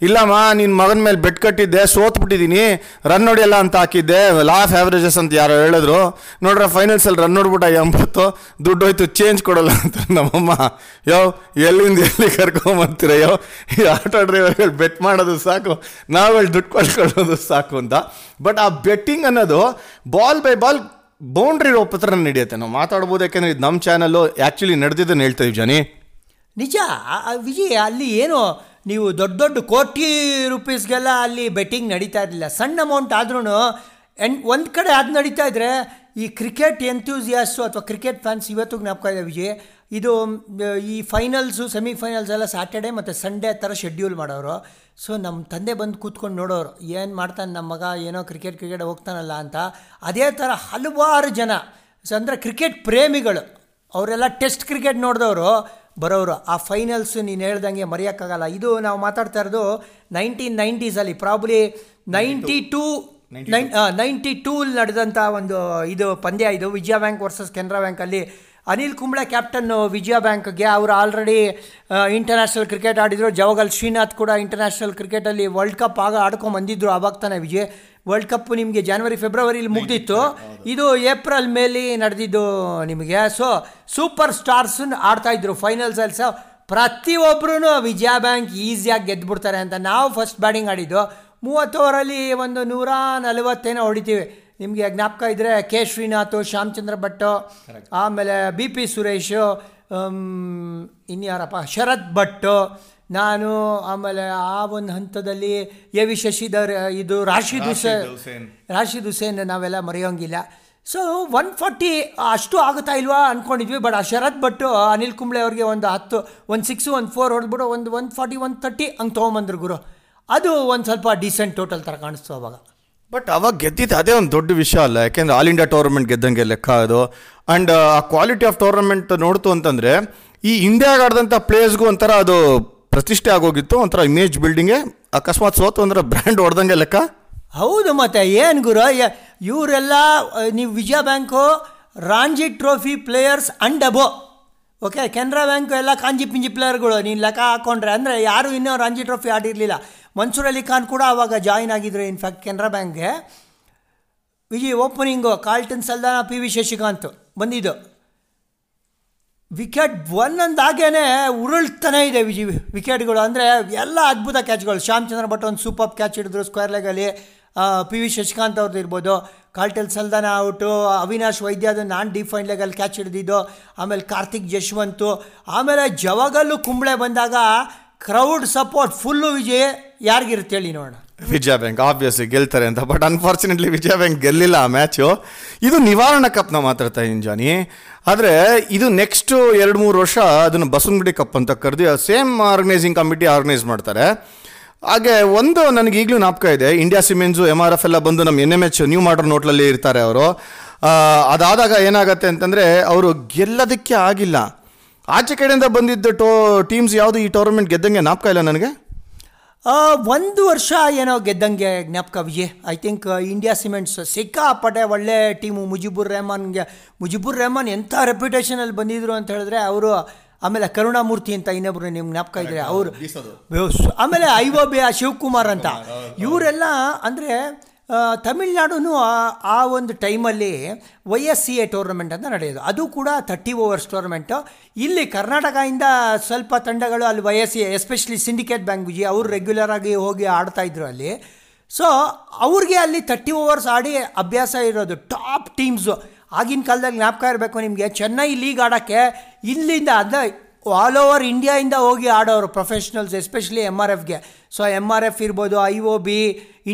[SPEAKER 1] ಇಲ್ಲಮ್ಮ ನಿನ್ನ ಮಗನ ಮೇಲೆ ಬೆಟ್ ಕಟ್ಟಿದ್ದೆ ಸೋತ್ಬಿಟ್ಟಿದ್ದೀನಿ ರನ್ ಹೊಡಿಯಲ್ಲ ಅಂತ ಹಾಕಿದ್ದೆ ಲಾಫ್ ಆ್ಯವ್ರೇಜಸ್ ಅಂತ ಯಾರೋ ಹೇಳಿದ್ರು. ನೋಡ್ರೆ ಫೈನಲ್ಸಲ್ಲಿ ರನ್ ನೋಡ್ಬಿಟ್ಟ ಎಂಬತ್ತು, ದುಡ್ಡು ಹೋಯ್ತು ಚೇಂಜ್ ಕೊಡಲ್ಲ ಅಂತ ನಮ್ಮಮ್ಮ, ಯೋ, ಎಲ್ಲಿಂದ ಎಲ್ಲಿ ಕರ್ಕೊಂಬರ್ತೀರ ಯೋ, ಈ ಆಟೋ ಡ್ರೈವರ್ಗಳು ಬೆಟ್ ಮಾಡೋದು ಸಾಕು, ನಾವು ದುಡ್ಡು ಕಳ್ಕೊಳ್ಳೋದು ಸಾಕು ಅಂತ. ಬಟ್ ಆ ಬೆಟ್ಟಿಂಗ್ ಅನ್ನೋದು ಬಾಲ್ ಬೈ ಬಾಲ್ ಬೌಂಡ್ರಿ ಪತ್ರ ನಡೆಯುತ್ತೆ ನಾವು ಮಾತಾಡ್ಬೋದು, ಯಾಕೆಂದ್ರೆ ನಮ್ಮ ಚಾನಲ್ಲು ಆ್ಯಕ್ಚುಲಿ ನಡೆದಿದ್ದನ್ನು ಹೇಳ್ತಾ ಇದ್ದೀವಿ ಜನಿ.
[SPEAKER 2] ನಿಜ? ವಿಜಯ್, ಅಲ್ಲಿ ಏನು, ನೀವು ದೊಡ್ಡ ದೊಡ್ಡ ಕೋಟಿ ರುಪೀಸ್ಗೆಲ್ಲ ಅಲ್ಲಿ ಬೆಟ್ಟಿಂಗ್ ನಡೀತಾ ಇರಲಿಲ್ಲ. ಸಣ್ಣ ಅಮೌಂಟ್ ಆದ್ರೂ ಎಂಡ್ ಒಂದು ಕಡೆ ಅದು ನಡೀತಾ ಇದ್ದರೆ ಈ ಕ್ರಿಕೆಟ್ ಎಂಥ್ಯೂಸಿಯಾಸ್ಟು ಅಥವಾ ಕ್ರಿಕೆಟ್ ಫ್ಯಾನ್ಸ್ ಇವತ್ತು ಜ್ಞಾಪಕ ಇದೆ ವಿಜಯ್. ಇದು ಈ ಫೈನಲ್ಸು ಸೆಮಿಫೈನಲ್ಸ್ ಎಲ್ಲ ಸ್ಯಾಟರ್ಡೆ ಮತ್ತು ಸಂಡೇ ಥರ ಶೆಡ್ಯೂಲ್ ಮಾಡೋರು. ಸೊ ನಮ್ಮ ತಂದೆ ಬಂದು ಕೂತ್ಕೊಂಡು ನೋಡೋರು ಏನು ಮಾಡ್ತಾನೆ ನಮ್ಮ ಮಗ ಏನೋ ಕ್ರಿಕೆಟ್ ಕ್ರಿಕೆಟ್ ಹೋಗ್ತಾನಲ್ಲ ಅಂತ ಅದೇ ಥರ ಹಲವಾರು ಜನ ಸೊ ಅಂದರೆ ಕ್ರಿಕೆಟ್ ಪ್ರೇಮಿಗಳು ಅವರೆಲ್ಲ ಟೆಸ್ಟ್ ಕ್ರಿಕೆಟ್ ನೋಡಿದವರು ಬರೋರು ಆ ಫೈನಲ್ಸ್ ನೀನು ಹೇಳ್ದಂಗೆ ಮರೆಯೋಕ್ಕಾಗಲ್ಲ. ಇದು ನಾವು ಮಾತಾಡ್ತಾ ಇರೋದು nineteen ನೈಂಟೀಸಲ್ಲಿ probably ninety two nine ninety tool ನಡೆದಂಥ ಒಂದು ಇದು ಪಂದ್ಯ ಇದು ವಿಜಯ ಬ್ಯಾಂಕ್ ವರ್ಸಸ್ ಕೆನರಾ ಬ್ಯಾಂಕಲ್ಲಿ ಅನಿಲ್ ಕುಂಬ್ಳೆ ಕ್ಯಾಪ್ಟನ್ ವಿಜಯ ಬ್ಯಾಂಕ್ಗೆ ಅವರು ಆಲ್ರೆಡಿ ಇಂಟರ್ನ್ಯಾಷನಲ್ ಕ್ರಿಕೆಟ್ ಆಡಿದರು. ಜವಗಲ್ ಶ್ರೀನಾಥ್ ಕೂಡ ಇಂಟರ್ನ್ಯಾಷನಲ್ ಕ್ರಿಕೆಟಲ್ಲಿ ವರ್ಲ್ಡ್ ಕಪ್ ಆಗ ಆಡ್ಕೊಂಡು ಬಂದಿದ್ರು ಆವಾಗ ತಾನೇ ವಿಜಯ್. ವರ್ಲ್ಡ್ ಕಪ್ ನಿಮಗೆ ಜನವರಿ ಫೆಬ್ರವರಿಲಿ ಮುಗ್ದಿತ್ತು. ಇದು ಏಪ್ರಿಲ್ ಮೇಲಿ ನಡೆದಿದ್ದು ನಿಮಗೆ. ಸೊ ಸೂಪರ್ ಸ್ಟಾರ್ಸ್ ಆಡ್ತಾ ಇದ್ರು. ಫೈನಲ್ಸಲ್ಲಿ ಸಹ ಪ್ರತಿಯೊಬ್ಬರೂ ವಿಜಯ ಬ್ಯಾಂಕ್ ಈಸಿಯಾಗಿ ಗೆದ್ದುಬಿಡ್ತಾರೆ ಅಂತ. ನಾವು ಫಸ್ಟ್ ಬ್ಯಾಟಿಂಗ್ ಆಡಿದ್ದು. ಮೂವತ್ತು ಓವರಲ್ಲಿ ಒಂದು ನೂರ ನಲವತ್ತೇನೋ ಹೊಡಿತೀವಿ. ನಿಮಗೆ ಜ್ಞಾಪಕ ಇದ್ದರೆ ಕೆ. ಶ್ರೀನಾಥ್ ಶ್ಯಾಮಚಂದ್ರ ಭಟ್ ಆಮೇಲೆ ಬಿ. ಪಿ. ಸುರೇಶ್ ಇನ್ಯಾರಪ್ಪ? ಶರತ್ ಭಟ್. ನಾನು ಆಮೇಲೆ ಆ ಒಂದು ಹಂತದಲ್ಲಿ ಎ. ವಿ. ಶಶಿಧರ್ ಇದು ರಾಶಿದ್ ಹುಸೇನ್. ರಾಶಿದ್ ಹುಸೇನ್ ನಾವೆಲ್ಲ ಮರೆಯೋಂಗಿಲ್ಲ. ಸೊ ಒನ್ ಫಾರ್ಟಿ ಅಷ್ಟು ಆಗುತ್ತಾ ಇಲ್ವಾ ಅಂದ್ಕೊಂಡಿದ್ವಿ ಬಟ್ ಆ ಶರತ್ ಭಟ್ ಅನಿಲ್ ಕುಂಬ್ಳೆ ಅವ್ರಿಗೆ ಒಂದು ಹತ್ತು ಒಂದು ಸಿಕ್ಸು ಒಂದು ಫೋರ್ ಹೊಡೆದ್ಬಿಟ್ಟು ಒಂದು ಒನ್ ಫಾರ್ಟಿ ಒನ್ ತರ್ಟಿ ಹಂಗೆ ತೊಗೊಂಬಂದ್ರು ಗುರು. ಅದು ಒಂದು ಸ್ವಲ್ಪ ಡೀಸೆಂಟ್ ಟೋಟಲ್ ಥರ ಕಾಣಿಸ್ತು ಅವಾಗ.
[SPEAKER 1] ಬಟ್ ಅವಾಗ ಗೆದ್ದಿದ್ದು ಅದೇ ಒಂದು ದೊಡ್ಡ ವಿಷಯ ಅಲ್ಲ. ಯಾಕೆಂದ್ರೆ ಆಲ್ ಇಂಡಿಯಾ ಟೂರ್ನಮೆಂಟ್ ಗೆದ್ದಂಗೆ ಲೆಕ್ಕ ಅದು. ಆ್ಯಂಡ್ ಆ ಕ್ವಾಲಿಟಿ ಆಫ್ ಟೂರ್ನಮೆಂಟ್ ನೋಡ್ತು ಅಂತಂದರೆ, ಈ ಇಂಡಿಯಾಗೆ ಆಡಿದಂಥ ಪ್ಲೇಯರ್ಸ್ಗೂ ಒಂಥರ ಅದು ಪ್ರತಿಷ್ಠೆ ಆಗೋಗಿತ್ತು. ಒಂಥರ ಇಮೇಜ್ ಬಿಲ್ಡಿಂಗೇ ಅಕಸ್ಮಾತ್ ಸೋತು ಅಂದ್ರೆ ಬ್ರ್ಯಾಂಡ್ ಹೊಡೆದಂಗೆ ಲೆಕ್ಕ?
[SPEAKER 2] ಹೌದು ಮತ್ತೆ, ಏನು ಗುರು? ಇವರೆಲ್ಲ ನೀವು Vijaya bank, Ranji trophy players and above okay Canara bank ಎಲ್ಲ ಕಾಂಜಿ ಪಿಂಜಿ ಪ್ಲೇಯರ್ಗಳು ನೀನು ಲೆಕ್ಕ ಹಾಕೊಂಡ್ರೆ ಅಂದರೆ ಯಾರು ಇನ್ನೂ ರಾಂಜಿ ಟ್ರೋಫಿ ಆಡಿರಲಿಲ್ಲ. ಮನ್ಸೂರ್ ಅಲಿ ಖಾನ್ ಕೂಡ ಆವಾಗ ಜಾಯಿನ್ ಆಗಿದ್ರು ಇನ್ಫ್ಯಾಕ್ಟ್ ಕೆನರಾ ಬ್ಯಾಂಕ್ಗೆ Viji opening Colton Saldanha P V Shashikanth ಬಂದಿದ್ದು. ವಿಕೆಟ್ ಒನ್ ಅಂದಾಗೇ ಉರುಳ್ತಾನೆ ಇದೆ ವಿಜಿ ವಿಕೆಟ್ಗಳು ಅಂದರೆ ಎಲ್ಲ ಅದ್ಭುತ ಕ್ಯಾಚ್ಗಳು ಶ್ಯಾಮಚಂದ್ರ ಭಟ್ ಒಂದು ಸೂಪರ್ ಕ್ಯಾಚ್ ಹಿಡಿದ್ರು ಸ್ಕ್ವೇರ್ ಲೆಗಲ್ಲಿ ಪಿ ವಿ ಶಶಿಕಾಂತ್ ಅವ್ರದ್ದು ಇರ್ಬೋದು. ಕಾಲ್ಟೆಲ್ ಸಲ್ದಾನ ಔಟು ಅವಿನಾಶ್ ವೈದ್ಯ ಅದು ನಾನ್ ಡಿಫೈನ್ ಲೆಗಲ್ ಕ್ಯಾಚ್ ಹಿಡಿದಿದ್ದು. ಆಮೇಲೆ ಕಾರ್ತಿಕ್ ಯಶವಂತು ಆಮೇಲೆ ಜವಾಗಲ್ಲೂ ಕುಂಬಳೆ ಬಂದಾಗ ಕ್ರೌಡ್ ಸಪೋರ್ಟ್ ಫುಲ್ಲು ವಿಜಯ, ಯಾರಿಗಿರುತ್ತೆ ಹೇಳಿ ನೋಡೋಣ.
[SPEAKER 1] ವಿಜಯ ಬ್ಯಾಂಕ್ ಆಬ್ವಿಯಸ್ಲಿ ಗೆಲ್ತಾರೆ ಅಂತ ಬಟ್ ಅನ್ಫಾರ್ಚುನೇಟ್ಲಿ ವಿಜಯ ಬ್ಯಾಂಕ್ ಗೆಲ್ಲಿಲ್ಲ ಆ ಮ್ಯಾಚು ಇದು ನಿವಾರಣಾ ಕಪ್ನ ಮಾತಾಡ್ತಾ ಇದ್ದೀನಿ ಜಾನಿ ಆದರೆ ಇದು ನೆಕ್ಸ್ಟ್ ಎರಡು ಮೂರು ವರ್ಷ ಅದನ್ನು ಬಸವನಗುಡಿ ಕಪ್ ಅಂತ ಕರೆದು ಸೇಮ್ ಆರ್ಗನೈಸಿಂಗ್ ಕಮಿಟಿ ಆರ್ಗನೈಸ್ ಮಾಡ್ತಾರೆ. ಹಾಗೆ ಒಂದು ನನಗೆ ಈಗಲೂ ನಾಪಕ ಇದೆ India cements M R F ಎಲ್ಲ ಬಂದು ನಮ್ಮ ಎನ್ ಎಂ ಎಚ್ ನ್ಯೂ ಮಾಡರ್ ನೋಟ್ಲಲ್ಲಿ ಇರ್ತಾರೆ ಅವರು. ಅದಾದಾಗ ಏನಾಗುತ್ತೆ ಅಂತಂದರೆ, ಅವರು ಗೆಲ್ಲೋದಕ್ಕೆ ಆಗಿಲ್ಲ. ಆಚೆ ಕಡೆಯಿಂದ ಬಂದಿದ್ದ ಟೋ ಟೀಮ್ಸ್ ಯಾವುದು ಈ ಟೂರ್ನಮೆಂಟ್ ಗೆದ್ದಂಗೆ ಜ್ಞಾಪಕ ಇಲ್ಲ ನನಗೆ?
[SPEAKER 2] ಆ, ಒಂದು ವರ್ಷ ಏನೋ ಗೆದ್ದಂಗೆ ಜ್ಞಾಪಕ Vijay. I think India cements ಸಿಕ್ಕಾಪಟ್ಟೆ ಒಳ್ಳೆ ಟೀಮು ಮುಜಿಬುರ್ ರೆಹಮಾನ್ಗೆ ಮುಜಿಬುರ್ ರೆಹಮಾನ್ ಎಂಥ ರೆಪ್ಯುಟೇಷನಲ್ಲಿ ಬಂದಿದ್ರು ಅಂತ ಹೇಳಿದ್ರೆ ಅವರು ಆಮೇಲೆ ಕರುಣಾಮೂರ್ತಿ ಅಂತ ಇನ್ನೊಬ್ರು ನಿಮ್ಗೆ ಜ್ಞಾಪಕ ಇದ್ರೆ ಅವರು. ಆಮೇಲೆ ಐ ಓ ಬಿ ಶಿವಕುಮಾರ್ ಅಂತ ಇವರೆಲ್ಲ ಅಂದರೆ ತಮಿಳ್ನಾಡುನು ಆ- ಒಂದು ಟೈಮಲ್ಲಿ Y S C A tournament ಅಂತ ನಡೆಯೋದು. ಅದು ಕೂಡ ತರ್ಟಿ ಓವರ್ಸ್ ಟೂರ್ನಮೆಂಟು ಇಲ್ಲಿ ಕರ್ನಾಟಕದಿಂದ ಸ್ವಲ್ಪ ತಂಡಗಳು ಅಲ್ಲಿ Y S C especially Syndicate bank Viji ಅವರು ರೆಗ್ಯುಲರ್ ಆಗಿ ಹೋಗಿ ಆಡ್ತಾ ಇದ್ರು ಅಲ್ಲಿ. ಸೊ ಅವ್ರಿಗೆ ಅಲ್ಲಿ ತರ್ಟಿ ಓವರ್ಸ್ ಆಡಿ ಅಭ್ಯಾಸ ಇರೋದು ಟಾಪ್ ಟೀಮ್ಸು ಆಗಿನ ಕಾಲದಲ್ಲಿ ಜ್ಞಾಪಕ ಇರಬೇಕು ನಿಮಗೆ, ಚೆನ್ನೈ ಲೀಗ್ ಆಡೋಕ್ಕೆ ಇಲ್ಲಿಂದ ಅಂದರೆ ಆಲ್ ಓವರ್ ಇಂಡಿಯಾಯಿಂದ ಹೋಗಿ ಆಡೋರು ಪ್ರೊಫೆಷ್ನಲ್ಸ್ ಎಸ್ಪೆಷಲಿ ಎಂ ಆರ್ ಎಫ್ಗೆ ಸೊ ಎಂ ಆರ್ ಎಫ್ ಇರ್ಬೋದು I O B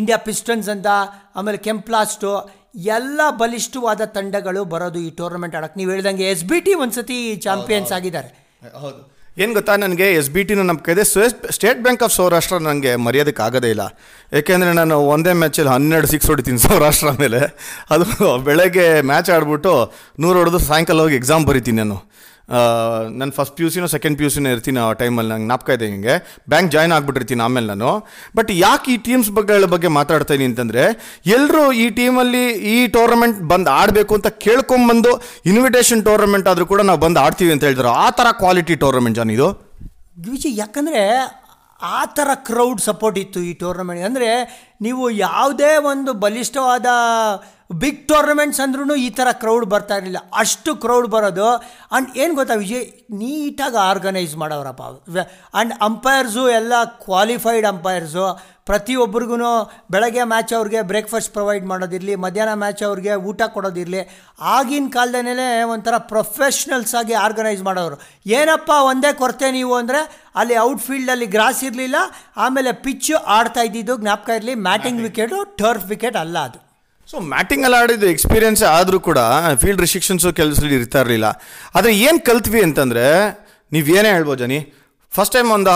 [SPEAKER 2] India pistons ಅಂತ ಆಮೇಲೆ ಕೆಂಪ್ಲಾಸ್ಟು ಎಲ್ಲ ಬಲಿಷ್ಠವಾದ ತಂಡಗಳು ಬರೋದು ಈ ಟೂರ್ನಮೆಂಟ್ ಆಡೋಕ್ಕೆ. ನೀವು ಹೇಳ್ದಂಗೆ ಎಸ್ ಬಿ ಟಿ ಒಂದ್ಸತಿ ಚಾಂಪಿಯನ್ಸ್ ಆಗಿದ್ದಾರೆ.
[SPEAKER 1] ಹೌದು. ಏನು ಗೊತ್ತಾ ನನಗೆ ಎಸ್ ಬಿ ಟಿನ ನಮ್ಮ ಕೈದೆ ಸ್ಟೇಟ್ ಬ್ಯಾಂಕ್ ಆಫ್ ಸೌರಾಷ್ಟ್ರ ನನಗೆ ಮರ್ಯಾದಕ್ಕೆ ಆಗೋದೇ ಇಲ್ಲ. ಏಕೆಂದರೆ ನಾನು ಒಂದೇ ಮ್ಯಾಚಲ್ಲಿ ಹನ್ನೆರಡು ಸಿಕ್ಸ್ ಹೊಡಿತೀನಿ ಸೌರಾಷ್ಟ್ರ ಮೇಲೆ. ಅದು ಬೆಳಗ್ಗೆ ಮ್ಯಾಚ್ ಆಡಿಬಿಟ್ಟು ನೂರು ಹೊಡೆದು ಸಾಯಂಕಾಲ ಹೋಗಿ ಎಕ್ಸಾಮ್ ಬರಿತೀನಿ ನಾನು. ನಾನು ಫಸ್ಟ್ ಪಿ ಯು ಸಿನೋ ಸೆಕೆಂಡ್ ಪಿ ಯು ಸಿನೋ ಇರ್ತೀನಿ ಆ ಟೈಮಲ್ಲಿ ನಂಗೆ ಜ್ಞಾಪಕ ಇದೆ ಹಿಂಗೆ. ಬ್ಯಾಂಕ್ ಜಾಯ್ನ್ ಆಗಿಬಿಟ್ಟಿರ್ತೀನಿ ಆಮೇಲೆ ನಾನು. ಬಟ್ ಯಾಕೆ ಈ ಟೀಮ್ಸ್ ಬಗ್ಗೆ ಬಗ್ಗೆ ಮಾತಾಡ್ತೀನಿ ಅಂತಂದರೆ ಎಲ್ಲರೂ ಈ ಟೀಮಲ್ಲಿ ಈ ಟೂರ್ನಮೆಂಟ್ ಬಂದು ಆಡಬೇಕು ಅಂತ ಕೇಳ್ಕೊಂಬಂದು ಇನ್ವಿಟೇಷನ್ ಟೂರ್ನಮೆಂಟ್ ಆದರೂ ಕೂಡ ನಾವು ಬಂದು ಆಡ್ತೀವಿ ಅಂತ ಹೇಳಿದ್ರು ಆ ಥರ ಕ್ವಾಲಿಟಿ ಟೂರ್ನಮೆಂಟ್ ಜಾನ್ ಇದು?
[SPEAKER 2] ವಿಜಿ ಯಾಕಂದರೆ ಆ ಥರ ಕ್ರೌಡ್ ಸಪೋರ್ಟ್ ಇತ್ತು ಈ ಟೂರ್ನಮೆಂಟ್ ಅಂದರೆ ನೀವು ಯಾವುದೇ ಒಂದು ಬಲಿಷ್ಠವಾದ ಬಿಗ್ ಟೂರ್ನಮೆಂಟ್ಸ್ ಅಂದ್ರೂ ಈ ಥರ ಕ್ರೌಡ್ ಬರ್ತಾ ಇರಲಿಲ್ಲ. ಅಷ್ಟು ಕ್ರೌಡ್ ಬರೋದು. ಆ್ಯಂಡ್ ಏನು ಗೊತ್ತಾ ವಿಜಯ್? ನೀಟಾಗಿ ಆರ್ಗನೈಸ್ ಮಾಡೋರಪ್ಪ. ಆ್ಯಂಡ್ ಅಂಪೈರ್ಸು ಎಲ್ಲ ಕ್ವಾಲಿಫೈಡ್ ಅಂಪೈರ್ಸು ಪ್ರತಿಯೊಬ್ಬರಿಗೂ ಬೆಳಗ್ಗೆ ಮ್ಯಾಚ್ ಅವ್ರಿಗೆ ಬ್ರೇಕ್ಫಾಸ್ಟ್ ಪ್ರೊವೈಡ್ ಮಾಡೋದಿರಲಿ ಮಧ್ಯಾಹ್ನ ಮ್ಯಾಚ್ ಅವ್ರಿಗೆ ಊಟ ಕೊಡೋದಿರಲಿ. ಆಗಿನ ಕಾಲದಲ್ಲೇ ಒಂಥರ ಪ್ರೊಫೆಷ್ನಲ್ಸ್ ಆಗಿ ಆರ್ಗನೈಸ್ ಮಾಡೋರು. ಏನಪ್ಪ ಒಂದೇ ಕೊರತೆ ನೀವು ಅಂದರೆ ಅಲ್ಲಿ ಔಟ್ಫೀಲ್ಡಲ್ಲಿ ಗ್ರಾಸ್ ಇರಲಿಲ್ಲ ಆಮೇಲೆ ಪಿಚ್ಚು ಆಡ್ತಾ ಇದ್ದಿದ್ದು ಜ್ಞಾಪಕ ಇರಲಿ ಮ್ಯಾಟಿಂಗ್ ವಿಕೆಟು ಟರ್ಫ್ ವಿಕೆಟ್ ಅಲ್ಲ ಅದು.
[SPEAKER 1] ಸೊ ಮ್ಯಾಟಿಂಗಲ್ಲಿ ಆಡಿದ್ದು ಎಕ್ಸ್ಪೀರಿಯನ್ಸ್ ಆದರೂ ಕೂಡ ಫೀಲ್ಡ್ ರಿಸ್ಟ್ರಿಕ್ಷನ್ಸು ಕೆಲಸದಲ್ಲಿ ಇರ್ತಾ ಇರಲಿಲ್ಲ. ಆದರೆ ಏನು ಕಲ್ತ್ವಿ ಅಂತಂದರೆ ನೀವೇನೇ ಹೇಳ್ಬೋದು ಜನಿ ಫಸ್ಟ್ ಟೈಮ್ ಒಂದು,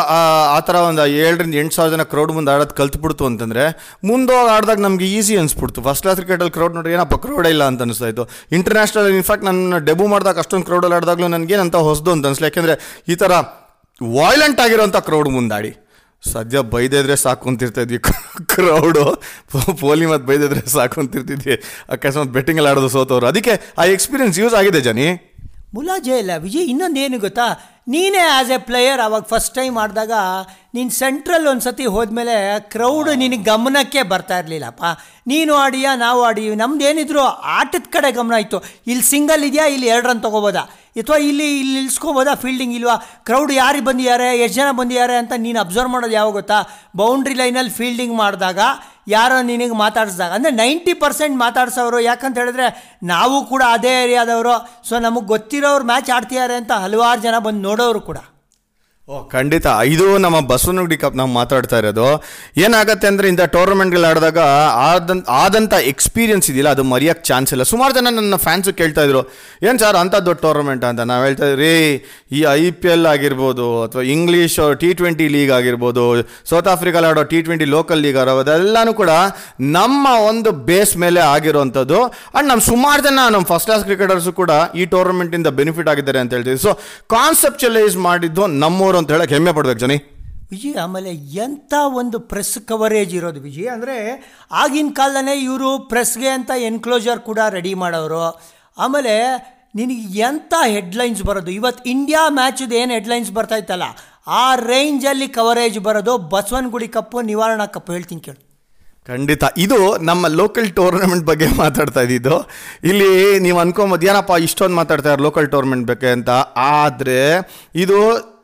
[SPEAKER 1] ಆ ಥರ ಒಂದು ಏಳರಿಂದ ಎಂಟು ಸಾವಿರ ಜನ ಕ್ರೌಡ್ ಮುಂದೆ ಆಡೋದು ಕಲ್ತ್ಬಿಡ್ತು ಅಂತಂದರೆ, ಮುಂದೋಗಿ ಆಡಿದಾಗ ನಮಗೆ ಈಸಿ ಅನಿಸ್ಬಿಡ್ತು. ಫಸ್ಟ್ ಕ್ಲಾಸ್ ಕ್ರಿಕೆಟಲ್ಲಿ ಕ್ರೌಡ್ ನೋಡ್ರಿ ಏನಪ್ಪ ಕ್ರೌಡೇ ಇಲ್ಲ ಅಂತ ಅನಿಸ್ತಾಯಿತ್ತು. ಇಂಟರ್ನ್ಯಾಷನಲ್ ಇನ್ಫ್ಯಾಕ್ಟ್ ನನ್ನ ಡೆಬು ಮಾಡಿದಾಗ ಅಷ್ಟೊಂದು ಕ್ರೌಡಲ್ಲಿ ಆಡಿದಾಗಲೂ ನನಗೇನಂತ ಹೊಸದು ಅಂತ ಅನಿಸ್ಲಿ. ಯಾಕೆಂದರೆ ಈ ಥರ ವಾಯ್ಲೆಂಟ್ ಆಗಿರೋಂಥ ಕ್ರೌಡ್ ಮುಂದಾಡಿ. ಸದ್ಯ ಬೈದಿದ್ರೆ ಸಾಕು ಅಂತಿರ್ತಾ ಇದ್ವಿ ಕ್ರೌಡು ಪೋಲಿ ಮತ್ತು ಬೈದಿದ್ರೆ ಸಾಕು ಅಂತಿರ್ತಿದ್ವಿ. ಅಕಸ್ಮಾತ್ ಬೆಟ್ಟಿಂಗಲ್ಲಿ ಆಡೋದು ಸೋತವ್ರು. ಅದಕ್ಕೆ ಆ ಎಕ್ಸ್ಪೀರಿಯನ್ಸ್ ಯೂಸ್ ಆಗಿದೆ ಜನಿ.
[SPEAKER 2] ಮುಲಾಜೆ ಇಲ್ಲ, ವಿಜಯ್ ಇನ್ನೊಂದು ಏನು ಗೊತ್ತಾ? ನೀನೇ ಆ್ಯಸ್ ಎ ಪ್ಲೇಯರ್ ಅವಾಗ ಫಸ್ಟ್ ಟೈಮ್ ಆಡಿದಾಗ ನೀನು ಸೆಂಟ್ರಲ್ ಒಂದು ಸತಿ ಹೋದ್ಮೇಲೆ ಕ್ರೌಡ್ ನಿನಗೆ ಗಮನಕ್ಕೆ ಬರ್ತಾ ಇರಲಿಲ್ಲಪ್ಪ. ನೀನು ಆಡಿಯಾ, ನಾವು ಆಡಿಯೋ ನಮ್ದು ಏನಿದ್ರು ಆಟದ ಕಡೆ ಗಮನ ಇತ್ತು. ಇಲ್ಲಿ ಸಿಂಗಲ್ ಇದೆಯಾ, ಇಲ್ಲಿ ಎರಡು ರನ್ ತೊಗೋಬೋದಾ? ಅಥವಾ ಇಲ್ಲಿ ಇಲ್ಲಿ ನಿಲ್ಸ್ಕೊಬೋದಾ ಫೀಲ್ಡಿಂಗ್ ಇಲ್ವಾ? ಕ್ರೌಡ್ ಯಾರಿಗೆ ಬಂದಿದ್ದಾರೆ? ಎಷ್ಟು ಜನ ಬಂದಿದ್ದಾರೆ ಅಂತ ನೀನು ಅಬ್ಸರ್ವ್ ಮಾಡೋದು ಯಾವಾಗ ಗೊತ್ತಾ? ಬೌಂಡ್ರಿ ಲೈನಲ್ಲಿ ಫೀಲ್ಡಿಂಗ್ ಮಾಡಿದಾಗ, ಯಾರೋ ನಿನಗೆ ಮಾತಾಡಿಸಿದಾಗ. ಅಂದರೆ ನೈಂಟಿ ಪರ್ಸೆಂಟ್ ಮಾತಾಡ್ಸೋರು ಯಾಕಂತ ಹೇಳಿದ್ರೆ ನಾವು ಕೂಡ ಅದೇ ಏರಿಯಾದವರು ಸೊ ನಮಗೆ ಗೊತ್ತಿರೋರು ಮ್ಯಾಚ್ ಆಡ್ತಿದ್ದಾರೆ ಅಂತ ಹಲವಾರು ಜನ ಬಂದು ನೋಡೋರು ಕೂಡ.
[SPEAKER 1] ಓ, ಖಂಡಿತ. ಇದು ನಮ್ಮ ಬಸವನಗುಡಿ ಕಪ್ ನಾವು ಮಾತಾಡ್ತಾ ಇರೋದು. ಏನಾಗತ್ತೆ ಅಂದರೆ ಇಂಥ ಟೂರ್ನಮೆಂಟ್ಗಳು ಆಡಿದಾಗ ಆದಂತ ಆದಂಥ ಎಕ್ಸ್ಪೀರಿಯನ್ಸ್ ಇದೆಯಲ್ಲ, ಅದು ಮರೆಯೋಕ್ಕೆ ಚಾನ್ಸ್ ಇಲ್ಲ. ಸುಮಾರು ಜನ ನನ್ನ ಫ್ಯಾನ್ಸು ಕೇಳ್ತಾ ಇದ್ರು, ಏನು ಸರ್ ಅಂಥ ದೊಡ್ಡ ಟೂರ್ನಮೆಂಟ್ ಅಂತ? ನಾವು ಹೇಳ್ತಾ ಇದ್ರಿ ಈ ಐ ಪಿ ಎಲ್ ಆಗಿರ್ಬೋದು, ಅಥವಾ ಇಂಗ್ಲೀಷ್ ಟಿ ಟ್ವೆಂಟಿ ಲೀಗ್ ಆಗಿರ್ಬೋದು ಸೌತ್ ಆಫ್ರಿಕಾಲ್ ಆಡೋ ಟಿ ಟ್ವೆಂಟಿ ಲೋಕಲ್ ಲೀಗ್ ಆಡೋ, ಅದೆಲ್ಲನೂ ಕೂಡ ನಮ್ಮ ಒಂದು ಬೇಸ್ ಮೇಲೆ ಆಗಿರೋವಂಥದ್ದು ಆ್ಯಂಡ್ ನಮ್ಮ ಸುಮಾರು ಜನ ನಮ್ಮ ಫಸ್ಟ್ ಕ್ಲಾಸ್ ಕ್ರಿಕೆಟರ್ಸು ಕೂಡ ಈ ಟೂರ್ನಮೆಂಟಿಂದ ಬೆನಿಫಿಟ್ ಆಗಿದ್ದಾರೆ ಅಂತ ಹೇಳ್ತೀವಿ ಸೊ ಕಾನ್ಸೆಪ್ಚುಲೈಸ್ ಮಾಡಿದ್ದು ನಮ್ಮವರು ಅಂತ ಹೇಳಕ್ಕೆ ಹೆಮ್ಮೆ ಪಡ್ಬೇಕು ಜನಿ.
[SPEAKER 2] ವಿಜಿ ಆಮೇಲೆ ಎಂಥ ಒಂದು ಪ್ರೆಸ್ ಕವರೇಜ್ ಇರೋದು ವಿಜಿ ಅಂದರೆ ಆಗಿನ ಕಾಲದಲ್ಲೇ ಇವರು ಪ್ರೆಸ್ಗೆ ಅಂತ ಎನ್ಕ್ಲೋಜರ್ ಕೂಡ ರೆಡಿ ಮಾಡೋರು. ಆಮೇಲೆ ನಿನಗೆ ಎಂಥ ಹೆಡ್ಲೈನ್ಸ್ ಬರೋದು? ಇವತ್ತು ಇಂಡಿಯಾ ಮ್ಯಾಚದು ಏನು ಹೆಡ್ಲೈನ್ಸ್ ಬರ್ತಾ ಇತ್ತಲ್ಲ? ಆ ರೇಂಜಲ್ಲಿ ಕವರೇಜ್ ಬರೋದು ಬಸವನಗುಡಿ ಕಪ್ಪು ನಿವಾರಣಾ ಕಪ್ಪು ಹೇಳ್ತೀನಿ ಕೇಳು.
[SPEAKER 1] ಖಂಡಿತ. ಇದು ನಮ್ಮ ಲೋಕಲ್ ಟೂರ್ನಮೆಂಟ್ ಬಗ್ಗೆ ಮಾತಾಡ್ತಾ ಇದ್ದಿದ್ದು. ಇಲ್ಲಿ ನೀವು ಅನ್ಕೊಂಬೋದು ಏನಪ್ಪ ಇಷ್ಟೊಂದು ಮಾತಾಡ್ತಾರೆ ಲೋಕಲ್ ಟೂರ್ನಮೆಂಟ್ ಬಗ್ಗೆ ಅಂತ. ಆದರೆ ಇದು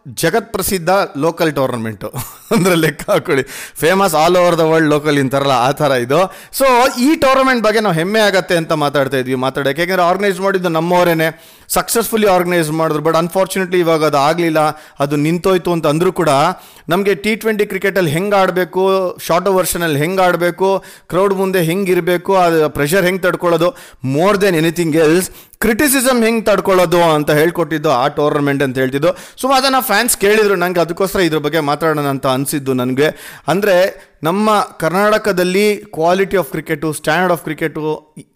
[SPEAKER 1] ಜಗತ್ ಪ್ರಸಿದ್ಧ ಲೋಕಲ್ ಟೂರ್ನಮೆಂಟು ಅಂದರೆ ಲೆಕ್ಕ ಹಾಕೊಳ್ಳಿ. Famous all over the world local ಇಂತಾರಲ್ಲ ಆ ಥರ ಇದು. ಸೊ ಈ ಟೂರ್ನಮೆಂಟ್ ಬಗ್ಗೆ ನಾವು ಹೆಮ್ಮೆ ಆಗತ್ತೆ ಅಂತ ಮಾತಾಡ್ತಾ ಇದ್ವಿ ಮಾತಾಡೋಕೆ ಯಾಕೆಂದರೆ ಆರ್ಗನೈಸ್ ಮಾಡಿದ್ದು ನಮ್ಮವರೇನೆ. ಸಕ್ಸಸ್ಫುಲಿ ಆರ್ಗನೈಸ್ ಮಾಡಿದ್ರು. ಬಟ್ ಅನ್ಫಾರ್ಚುನೇಟ್ಲಿ ಇವಾಗ ಅದು ಆಗಲಿಲ್ಲ. ಅದು ನಿಂತೋಯ್ತು ಅಂತ ಅಂದರೂ ಕೂಡ ನಮಗೆ ಟಿ ಟ್ವೆಂಟಿ ಕ್ರಿಕೆಟಲ್ಲಿ ಹೆಂಗೆ ಆಡಬೇಕು ಶಾರ್ಟ್ ವರ್ಷನಲ್ಲಿ ಹೆಂಗೆ ಆಡಬೇಕು ಕ್ರೌಡ್ ಮುಂದೆ ಹೆಂಗೆ ಇರಬೇಕು, ಅದು ಪ್ರೆಷರ್ ಹೆಂಗೆ ತಡ್ಕೊಳ್ಳೋದು more than anything else criticism ಹೆಂಗೆ ತಡ್ಕೊಳ್ಳೋದು ಅಂತ ಹೇಳ್ಕೊಟ್ಟಿದ್ದು ಆ ಟೂರ್ನಮೆಂಟ್ ಅಂತ ಹೇಳ್ತಿದ್ದು. ಸೊ ಅದನ್ನು ಫ್ಯಾನ್ಸ್ ಕೇಳಿದರು ನನಗೆ ಅದಕ್ಕೋಸ್ಕರ ಇದ್ರ ಬಗ್ಗೆ ಮಾತಾಡೋಣ ಅಂತ ಅನಿಸಿದ್ದು ನನಗೆ. ಅಂದರೆ ನಮ್ಮ ಕರ್ನಾಟಕದಲ್ಲಿ quality of cricket standard of cricket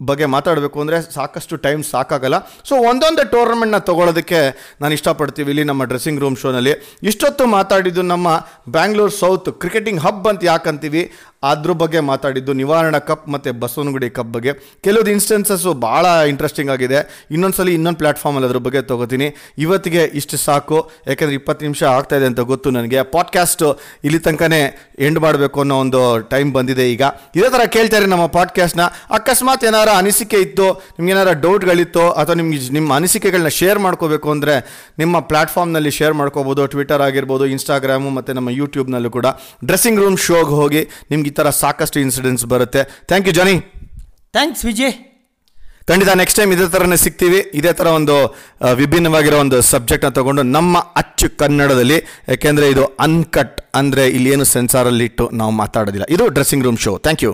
[SPEAKER 1] ಬಗ್ಗೆ ಮಾತಾಡಬೇಕು ಅಂದರೆ ಸಾಕಷ್ಟು ಟೈಮ್ ಸಾಕಾಗಲ್ಲ. ಸೊ ಒಂದೊಂದು ಟೂರ್ನಮೆಂಟ್ನ ತೊಗೊಳೋದಕ್ಕೆ ನಾನು ಇಷ್ಟಪಡ್ತೀವಿ ಇಲ್ಲಿ ನಮ್ಮ ಡ್ರೆಸ್ಸಿಂಗ್ ರೂಮ್ ಶೋನಲ್ಲಿ ಇಷ್ಟೊತ್ತು ಮಾತಾಡಿದ್ದು ನಮ್ಮ ಬ್ಯಾಂಗ್ಳೂರ್ ಸೌತ್ ಕ್ರಿಕೆಟಿಂಗ್ ಹಬ್ ಅಂತ ಯಾಕಂತೀವಿ? ಅದ್ರ ಬಗ್ಗೆ ಮಾತಾಡಿದ್ದು ನಿವಾರಣ ಕಪ್ ಮತ್ತು ಬಸವನಗುಡಿ ಕಪ್ ಬಗ್ಗೆ. ಕೆಲವೊಂದು ಇನ್ಸ್ಟೆನ್ಸಸ್ಸು ಭಾಳ ಇಂಟ್ರೆಸ್ಟಿಂಗ್ ಆಗಿದೆ. ಇನ್ನೊಂದ್ಸಲಿ ಇನ್ನೊಂದು ಪ್ಲ್ಯಾಟ್ಫಾರ್ಮಲ್ಲಿ ಅದ್ರ ಬಗ್ಗೆ ತೊಗೋತೀನಿ. ಇವತ್ತಿಗೆ ಇಷ್ಟು ಸಾಕು. ಯಾಕೆಂದರೆ ಇಪ್ಪತ್ತು ನಿಮಿಷ ಆಗ್ತಾಯಿದೆ ಅಂತ ಗೊತ್ತು ನನಗೆ. ಪಾಡ್ಕ್ಯಾಸ್ಟು ಇಲ್ಲಿ ತನಕನೇ ಎಂಡ್ ಮಾಡಬೇಕು ಅನ್ನೋ ಒಂದು ಟೈಮ್ ಬಂದಿದೆ ಈಗ. ಇದೇ ಥರ ಕೇಳ್ತಾರೆ ನಮ್ಮ ಪಾಡ್ಕ್ಯಾಸ್ಟ್ನ ಅಕಸ್ಮಾತ್ ಏನಾರ ಅನಿಸಿಕೆ ಇತ್ತು, ನಿಮ್ಗೆ ಏನಾರ ಡೌಟ್ಗಳಿತ್ತು ಅಥವಾ ನಿಮ್ಗೆ ನಿಮ್ಮ ಅನಿಸಿಕೆಗಳನ್ನ ಶೇರ್ ಮಾಡ್ಕೋಬೇಕು ಅಂದರೆ ನಿಮ್ಮ ಪ್ಲ್ಯಾಟ್ಫಾರ್ಮ್ನಲ್ಲಿ ಶೇರ್ ಮಾಡ್ಕೋಬೋದು. ಟ್ವಿಟರ್ ಆಗಿರ್ಬೋದು ಇನ್ಸ್ಟಾಗ್ರಾಮು ಮತ್ತು ನಮ್ಮ ಯೂಟ್ಯೂಬ್ನಲ್ಲೂ ಕೂಡ. ಡ್ರೆಸ್ಸಿಂಗ್ ರೂಮ್ ಶೋಗೆ ಹೋಗಿ ನಿಮ್ಗೆ ಈ ಥರ ಸಾಕಷ್ಟು ಇನ್ಸಿಡೆಂಟ್ಸ್ ಬರುತ್ತೆ. Thank you Johnny
[SPEAKER 2] thanks Vijay
[SPEAKER 1] ಖಂಡಿತ ನೆಕ್ಸ್ಟ್ ಟೈಮ್ ಇದೇ ಥರನೇ ಸಿಗ್ತೀವಿ. ಇದೇ ಥರ ಒಂದು ವಿಭಿನ್ನವಾಗಿರೋ ಒಂದು ಸಬ್ಜೆಕ್ಟ್ನ ತಗೊಂಡು ನಮ್ಮ ಅಚ್ಚು ಕನ್ನಡದಲ್ಲಿ ಯಾಕೆಂದರೆ ಇದು ಅನ್ಕಟ್ ಅಂದರೆ ಇಲ್ಲಿ ಏನು ಸೆನ್ಸಾರಲ್ಲಿ ಇಟ್ಟು ನಾವು ಮಾತಾಡೋದಿಲ್ಲ. ಇದು dressing room show thank you